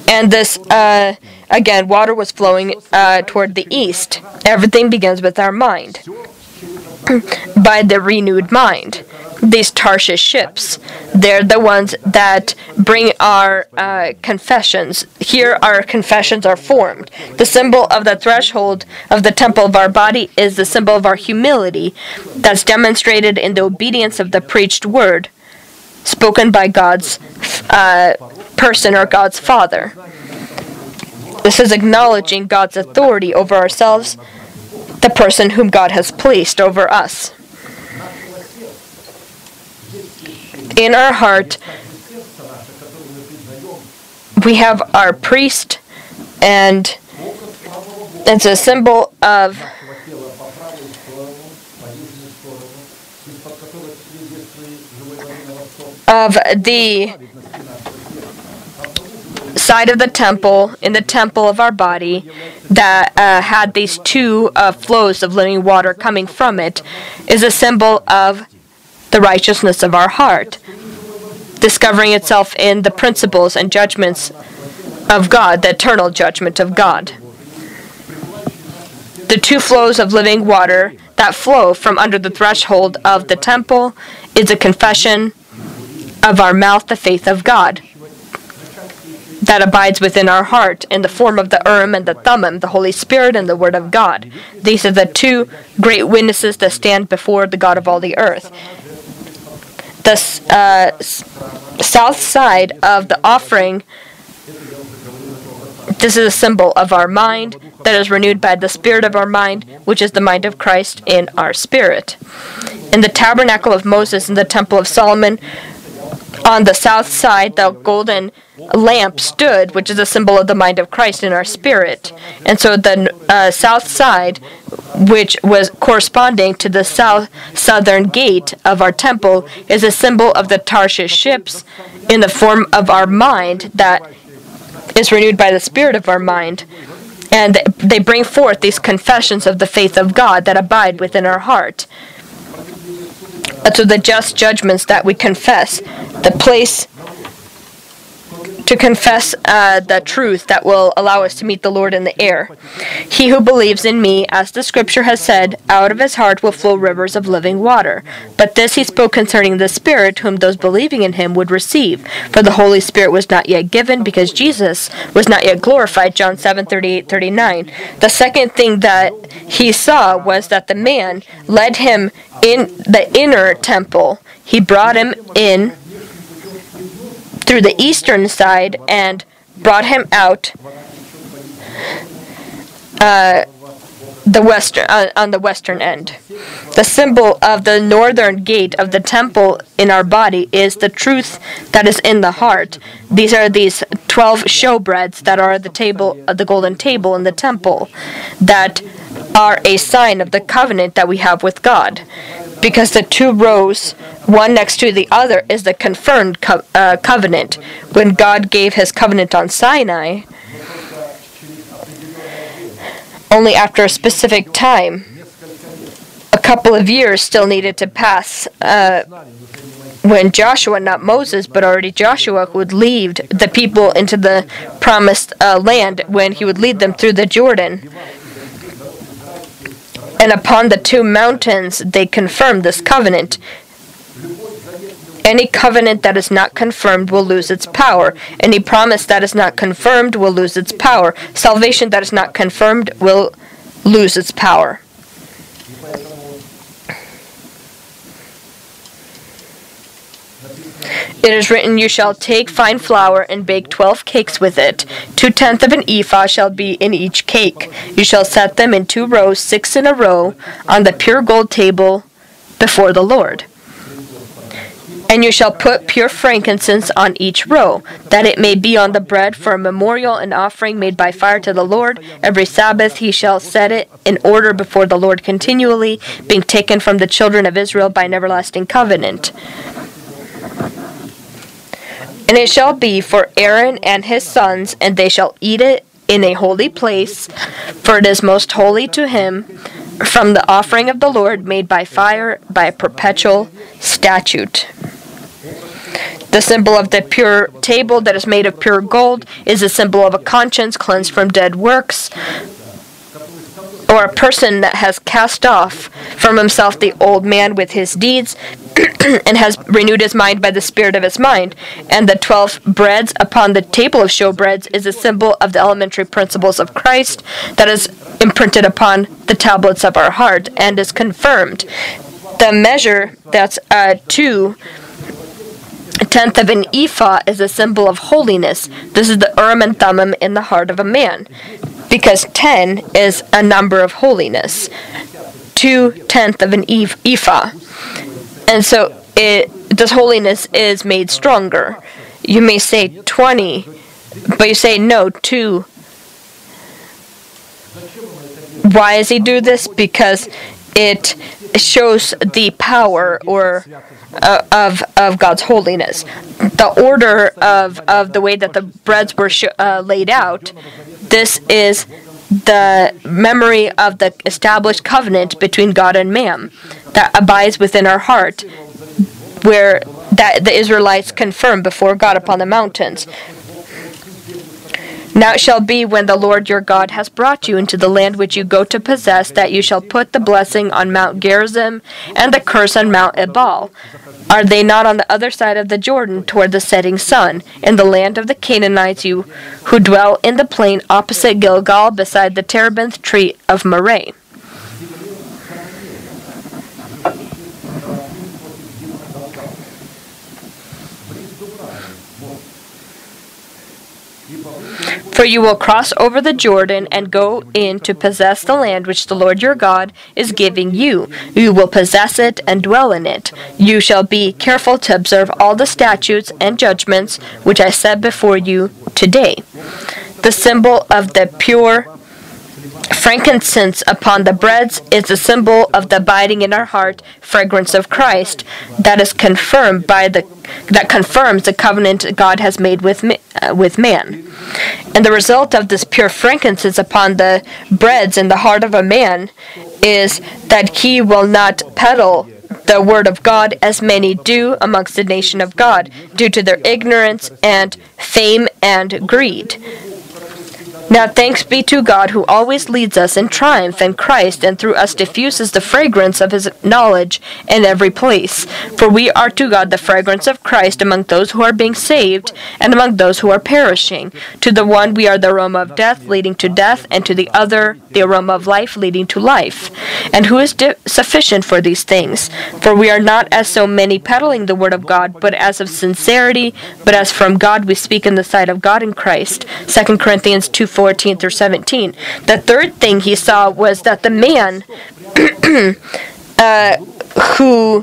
Speaker 2: And this, uh, again, water was flowing uh, toward the east. Everything begins with our mind. By the renewed mind. These Tarshish ships, they're the ones that bring our uh, confessions. Here, our confessions are formed. The symbol of the threshold of the temple of our body is the symbol of our humility that's demonstrated in the obedience of the preached word spoken by God's uh, person or God's Father. This is acknowledging God's authority over ourselves, the person whom God has placed over us. In our heart, we have our priest, and it's a symbol of of the side of the temple in the temple of our body that uh, had these two uh, flows of living water coming from it is a symbol of the righteousness of our heart discovering itself in the principles and judgments of God the eternal judgment of God. The two flows of living water that flow from under the threshold of the temple is a confession of our mouth the faith of God that abides within our heart in the form of the Urim and the Thummim, the Holy Spirit and the Word of God. These are the two great witnesses that stand before the God of all the earth. The uh, south side of the offering, this is a symbol of our mind that is renewed by the Spirit of our mind, which is the mind of Christ in our spirit. In the tabernacle of Moses in the temple of Solomon, on the south side, the golden lamp stood, which is a symbol of the mind of Christ in our spirit. And so the uh, south side, which was corresponding to the south southern gate of our temple, is a symbol of the Tarshish ships in the form of our mind that is renewed by the spirit of our mind. And they bring forth these confessions of the faith of God that abide within our heart to the just judgments that we confess, the place to confess uh, the truth that will allow us to meet the Lord in the air. He who believes in me, as the scripture has said, out of his heart will flow rivers of living water. But this he spoke concerning the Spirit, whom those believing in him would receive. For the Holy Spirit was not yet given, because Jesus was not yet glorified. John 7 38 39. The second thing that he saw was that the man led him in the inner temple. He brought him in through the eastern side and brought him out uh, the western uh, on the western end. The symbol of the northern gate of the temple in our body is the truth that is in the heart. These are these twelve showbreads that are the table, uh, the golden table in the temple, that are a sign of the covenant that we have with God. Because the two rows, one next to the other, is the confirmed co- uh, covenant. When God gave his covenant on Sinai, only after a specific time, a couple of years still needed to pass uh, when Joshua, not Moses, but already Joshua, would lead the people into the promised uh, land when he would lead them through the Jordan. And upon the two mountains, they confirmed this covenant. Any covenant that is not confirmed will lose its power. Any promise that is not confirmed will lose its power. Salvation that is not confirmed will lose its power. It is written, You shall take fine flour and bake twelve cakes with it. Two tenths of an ephah shall be in each cake. You shall set them in two rows, six in a row, on the pure gold table before the Lord. And you shall put pure frankincense on each row, that it may be on the bread for a memorial and offering made by fire to the Lord. Every Sabbath he shall set it in order before the Lord continually, being taken from the children of Israel by an everlasting covenant. And it shall be for Aaron and his sons, and they shall eat it in a holy place, for it is most holy to him, from the offering of the Lord made by fire by a perpetual statute. The symbol of the pure table that is made of pure gold is a symbol of a conscience cleansed from dead works, or a person that has cast off from himself the old man with his deeds and has renewed his mind by the spirit of his mind. And the twelve breads upon the table of showbreads is a symbol of the elementary principles of Christ that is imprinted upon the tablets of our heart and is confirmed. The measure that's uh, two a tenth of an ephah is a symbol of holiness. This is the Urim and Thummim in the heart of a man, because ten is a number of holiness. Two tenth of an ephah, and so it this holiness is made stronger. You may say twenty, but you say no two. Why does he do this? Because it shows the power or uh, of of God's holiness. The order of of the way that the breads were sh- uh, laid out. This is the memory of the established covenant between God and man that abides within our heart, where that the Israelites confirmed before God upon the mountains. Now it shall be when the Lord your God has brought you into the land which you go to possess that you shall put the blessing on Mount Gerizim and the curse on Mount Ebal. Are they not on the other side of the Jordan toward the setting sun, in the land of the Canaanites you who dwell in the plain opposite Gilgal beside the terebinth tree of Moreh? For you will cross over the Jordan and go in to possess the land which the Lord your God is giving you. You will possess it and dwell in it. You shall be careful to observe all the statutes and judgments which I set before you today. The symbol of the pure frankincense upon the breads is a symbol of the abiding in our heart fragrance of Christ that is confirmed by the that confirms the covenant God has made with uh, with man. And the result of this pure frankincense upon the breads in the heart of a man is that he will not peddle the word of God as many do amongst the nation of God due to their ignorance and fame and greed. Now thanks be to God who always leads us in triumph in Christ and through us diffuses the fragrance of his knowledge in every place. For we are to God the fragrance of Christ among those who are being saved and among those who are perishing. To the one we are the aroma of death leading to death, and to the other the aroma of life leading to life. And who is di- sufficient for these things? For we are not as so many peddling the word of God, but as of sincerity, but as from God we speak in the sight of God in Christ. 2 Corinthians 2 14 through 17. The third thing he saw was that the man uh, who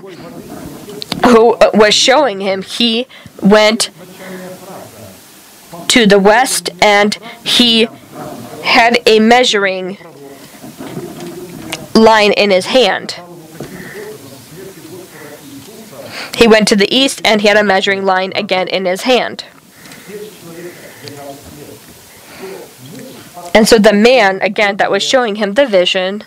Speaker 2: who was showing him, he went to the west and he had a measuring line in his hand. He went to the east and he had a measuring line again in his hand. And so the man, again, that was showing him the vision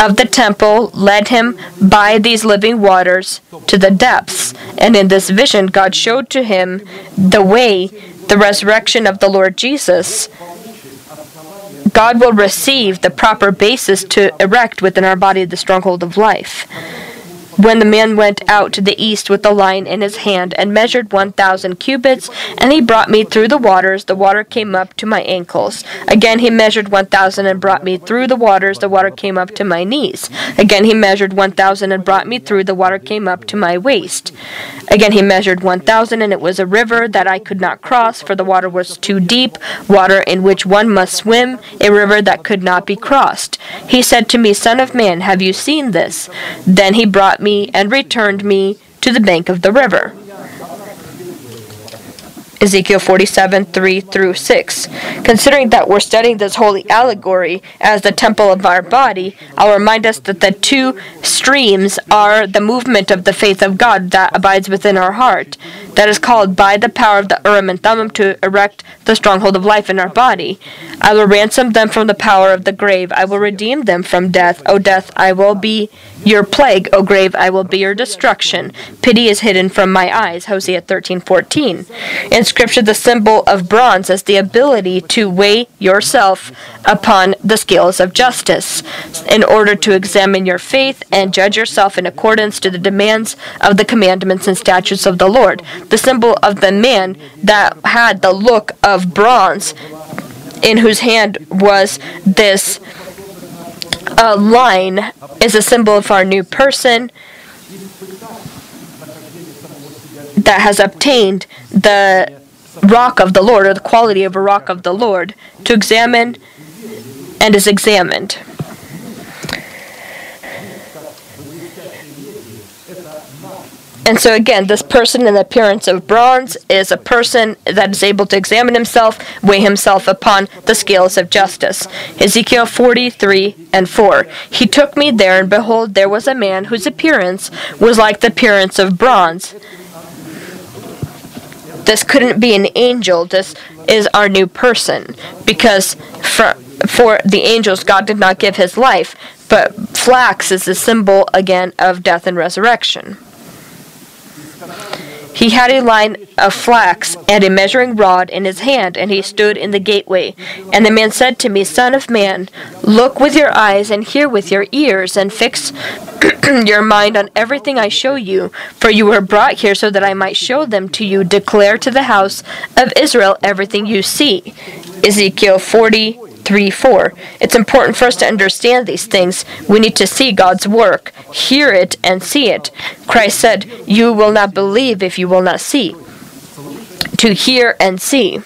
Speaker 2: of the temple led him by these living waters to the depths. And in this vision, God showed to him the way, the resurrection of the Lord Jesus. God will receive the proper basis to erect within our body the stronghold of life when the man went out to the east with the line in his hand and measured 1,000 cubits, and he brought me through the waters, the water came up to my ankles. Again he measured 1,000 and brought me through the waters, the water came up to my knees. Again he measured 1,000 and brought me through, the water came up to my waist. Again he measured 1,000, and it was a river that I could not cross, for the water was too deep, water in which one must swim, a river that could not be crossed. He said to me, Son of man, have you seen this? Then he brought me me and returned me to the bank of the river. Ezekiel 47, 3 through 6. Considering that we're studying this holy allegory as the temple of our body, I'll remind us that the two streams are the movement of the faith of God that abides within our heart, that is called by the power of the Urim and Thummim to erect the stronghold of life in our body. I will ransom them from the power of the grave. I will redeem them from death. O death, I will be your plague. O grave, I will be your destruction. Pity is hidden from my eyes. Hosea 13:14. In Scripture, the symbol of bronze is the ability to weigh yourself upon the scales of justice in order to examine your faith and judge yourself in accordance to the demands of the commandments and statutes of the Lord. The symbol of the man that had the look of bronze in whose hand was this uh, line is a symbol of our new person that has obtained the rock of the Lord or the quality of a rock of the Lord to examine and is examined. And so again, this person in the appearance of bronze is a person that is able to examine himself, weigh himself upon the scales of justice. Ezekiel 43 and 4. He took me there, and behold, there was a man whose appearance was like the appearance of bronze. This couldn't be an angel. This is our new person. Because for, for the angels, God did not give his life. But flax is a symbol, again, of death and resurrection. He had a line of flax and a measuring rod in his hand, and he stood in the gateway. And the man said to me, Son of man, look with your eyes and hear with your ears, and fix your mind on everything I show you. For you were brought here so that I might show them to you. Declare to the house of Israel everything you see. Ezekiel 40. 3 4. It's important for us to understand these things. We need to see God's work, hear it, and see it. Christ said, You will not believe if you will not see. To hear and see.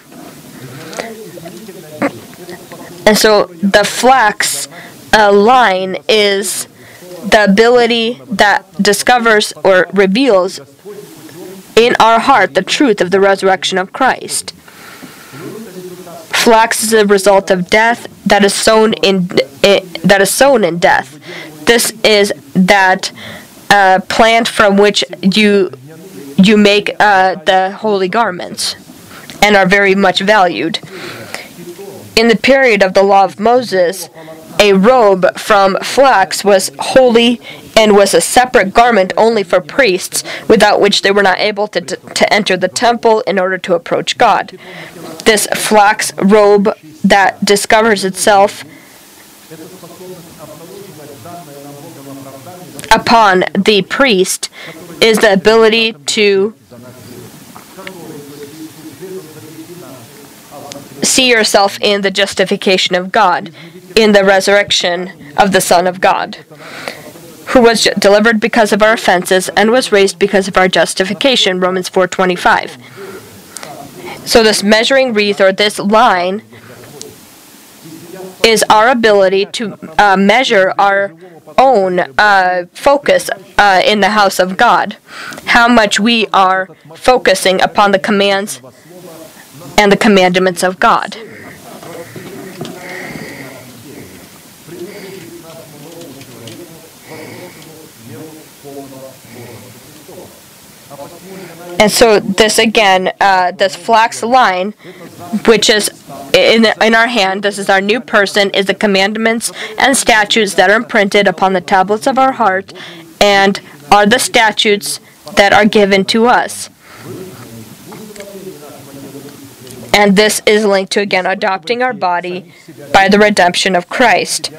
Speaker 2: And so the flax uh, line is the ability that discovers or reveals in our heart the truth of the resurrection of Christ. Flax is a result of death that is sown in that is sown in death. This is that uh, plant from which you you make uh, the holy garments and are very much valued. In the period of the law of Moses, a robe from flax was holy and was a separate garment only for priests, without which they were not able to, to enter the temple in order to approach God this flax robe that discovers itself upon the priest is the ability to see yourself in the justification of God, in the resurrection of the Son of God, who was delivered because of our offenses and was raised because of our justification, Romans 4:25. So this measuring wreath or this line is our ability to uh, measure our own uh, focus uh, in the house of God, how much we are focusing upon the commands and the commandments of God. And so this again, uh, this flax line, which is in, in our hand, this is our new person, is the commandments and statutes that are imprinted upon the tablets of our heart and are the statutes that are given to us. And this is linked to again adopting our body by the redemption of Christ.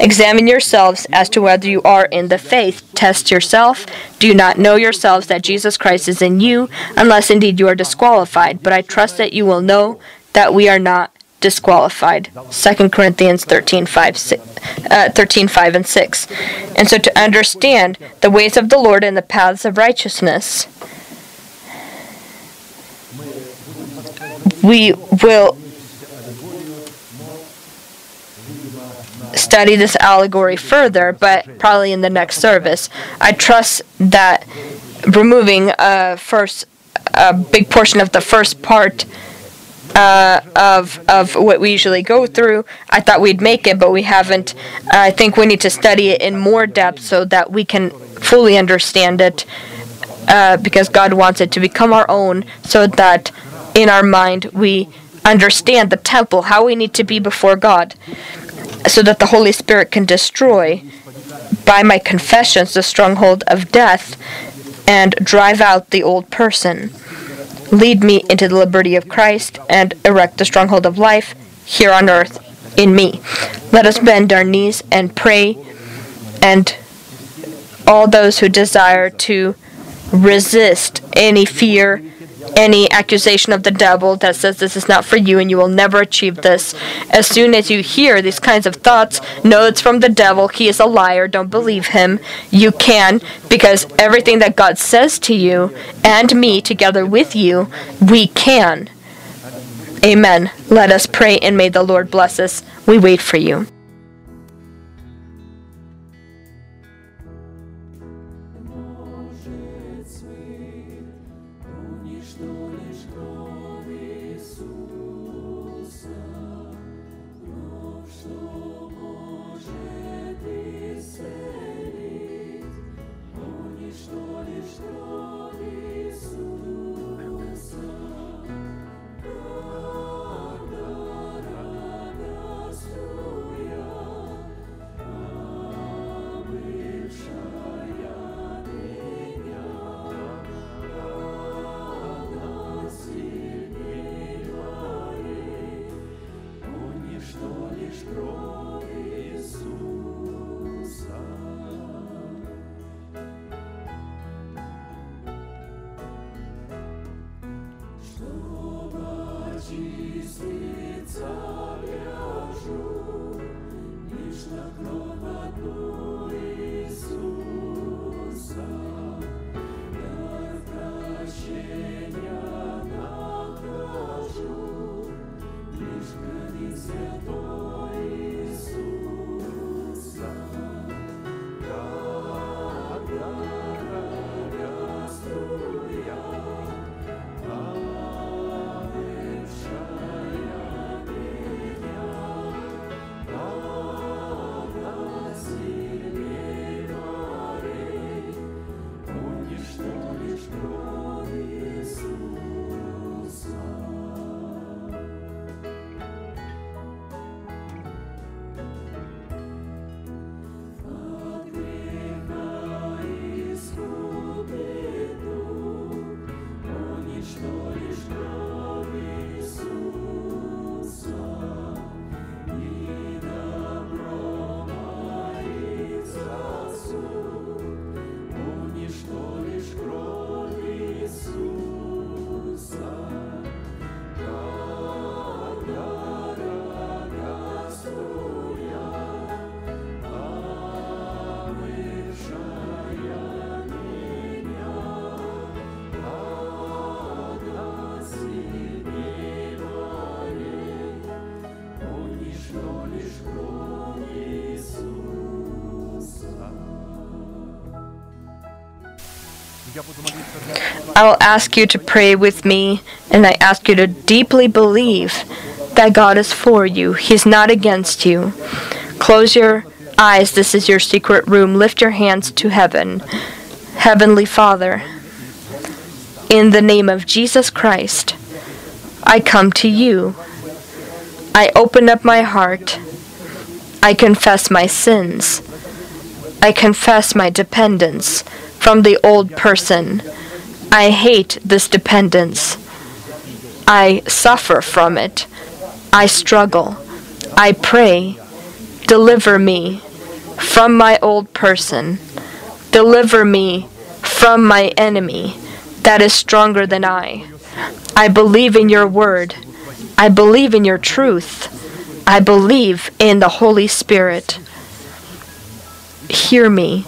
Speaker 2: Examine yourselves as to whether you are in the faith. Test yourself. Do not know yourselves that Jesus Christ is in you, unless indeed you are disqualified? But I trust that you will know that we are not disqualified. 2 Corinthians 13 5, 6, uh, 13, 5 and 6. And so to understand the ways of the Lord and the paths of righteousness, we will study this allegory further, but probably in the next service. I trust that removing a first a big portion of the first part uh, of of what we usually go through. I thought we'd make it, but we haven't. I think we need to study it in more depth so that we can fully understand it. Uh, because God wants it to become our own, so that in our mind we understand the temple, how we need to be before God, so that the Holy Spirit can destroy by my confessions the stronghold of death and drive out the old person. Lead me into the liberty of Christ and erect the stronghold of life here on earth in me. Let us bend our knees and pray, and all those who desire to resist any fear any accusation of the devil that says this is not for you and you will never achieve this. As soon as you hear these kinds of thoughts, know it's from the devil. He is a liar. Don't believe him. You can, because everything that God says to you and me together with you, we can. Amen. Let us pray and may the Lord bless us. We wait for you. I will ask you to pray with me, and I ask you to deeply believe that God is for you. He's not against you. Close your eyes. This is your secret room. Lift your hands to heaven. Heavenly Father, In the name of Jesus Christ, I come to you. I open up my heart. I confess my sins. I confess my dependence from the old person. I hate this dependence. I suffer from it. I struggle. I pray. Deliver me from my old person. Deliver me from my enemy that is stronger than I. I believe in your word. I believe in your truth. I believe in the Holy Spirit. Hear me.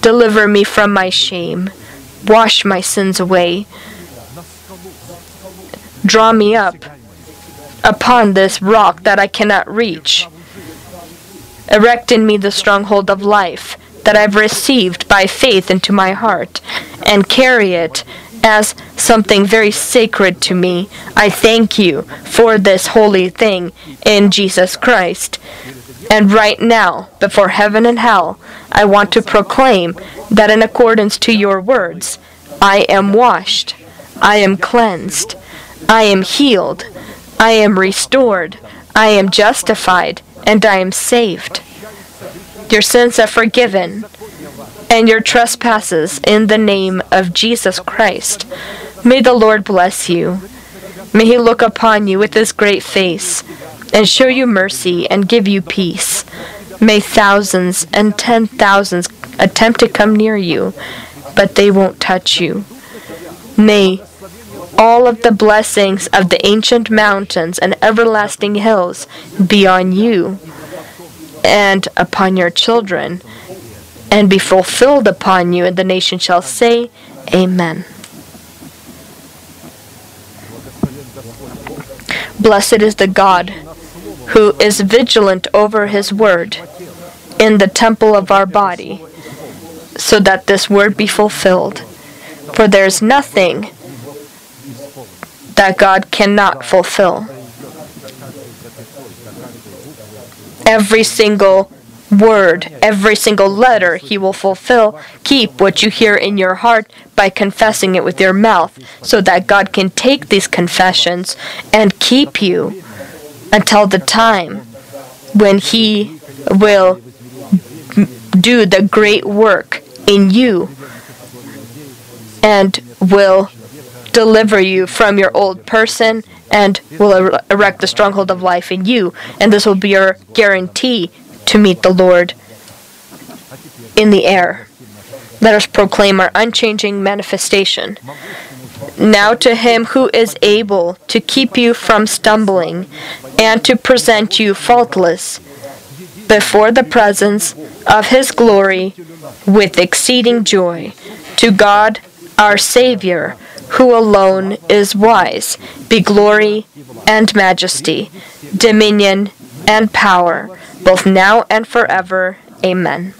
Speaker 2: Deliver me from my shame. Wash my sins away. Draw me up upon this rock that I cannot reach. Erect in me the stronghold of life that I've received by faith into my heart and carry it as something very sacred to me. I thank you for this holy thing in Jesus Christ. And right now, before heaven and hell, I want to proclaim that in accordance to your words, I am washed, I am cleansed, I am healed, I am restored, I am justified, and I am saved. Your sins are forgiven, and your trespasses in the name of Jesus Christ. May the Lord bless you. May he look upon you with his great face and show you mercy and give you peace. May thousands and ten thousands attempt to come near you, but they won't touch you. May all of the blessings of the ancient mountains and everlasting hills be on you and upon your children, and be fulfilled upon you, and the nation shall say, Amen. Blessed is the God who is vigilant over his word in the temple of our body, so that this word be fulfilled. For there is nothing that God cannot fulfill. Every single word, every single letter he will fulfill. Keep what you hear in your heart by confessing it with your mouth, so that God can take these confessions and keep you until the time when he will do the great work in you and will deliver you from your old person and will er- erect the stronghold of life in you. And this will be your guarantee to meet the Lord in the air. Let us proclaim our unchanging manifestation. Now to him who is able to keep you from stumbling and to present you faultless before the presence of his glory with exceeding joy. To God, our Savior, who alone is wise, be glory and majesty, dominion and power, both now and forever. Amen.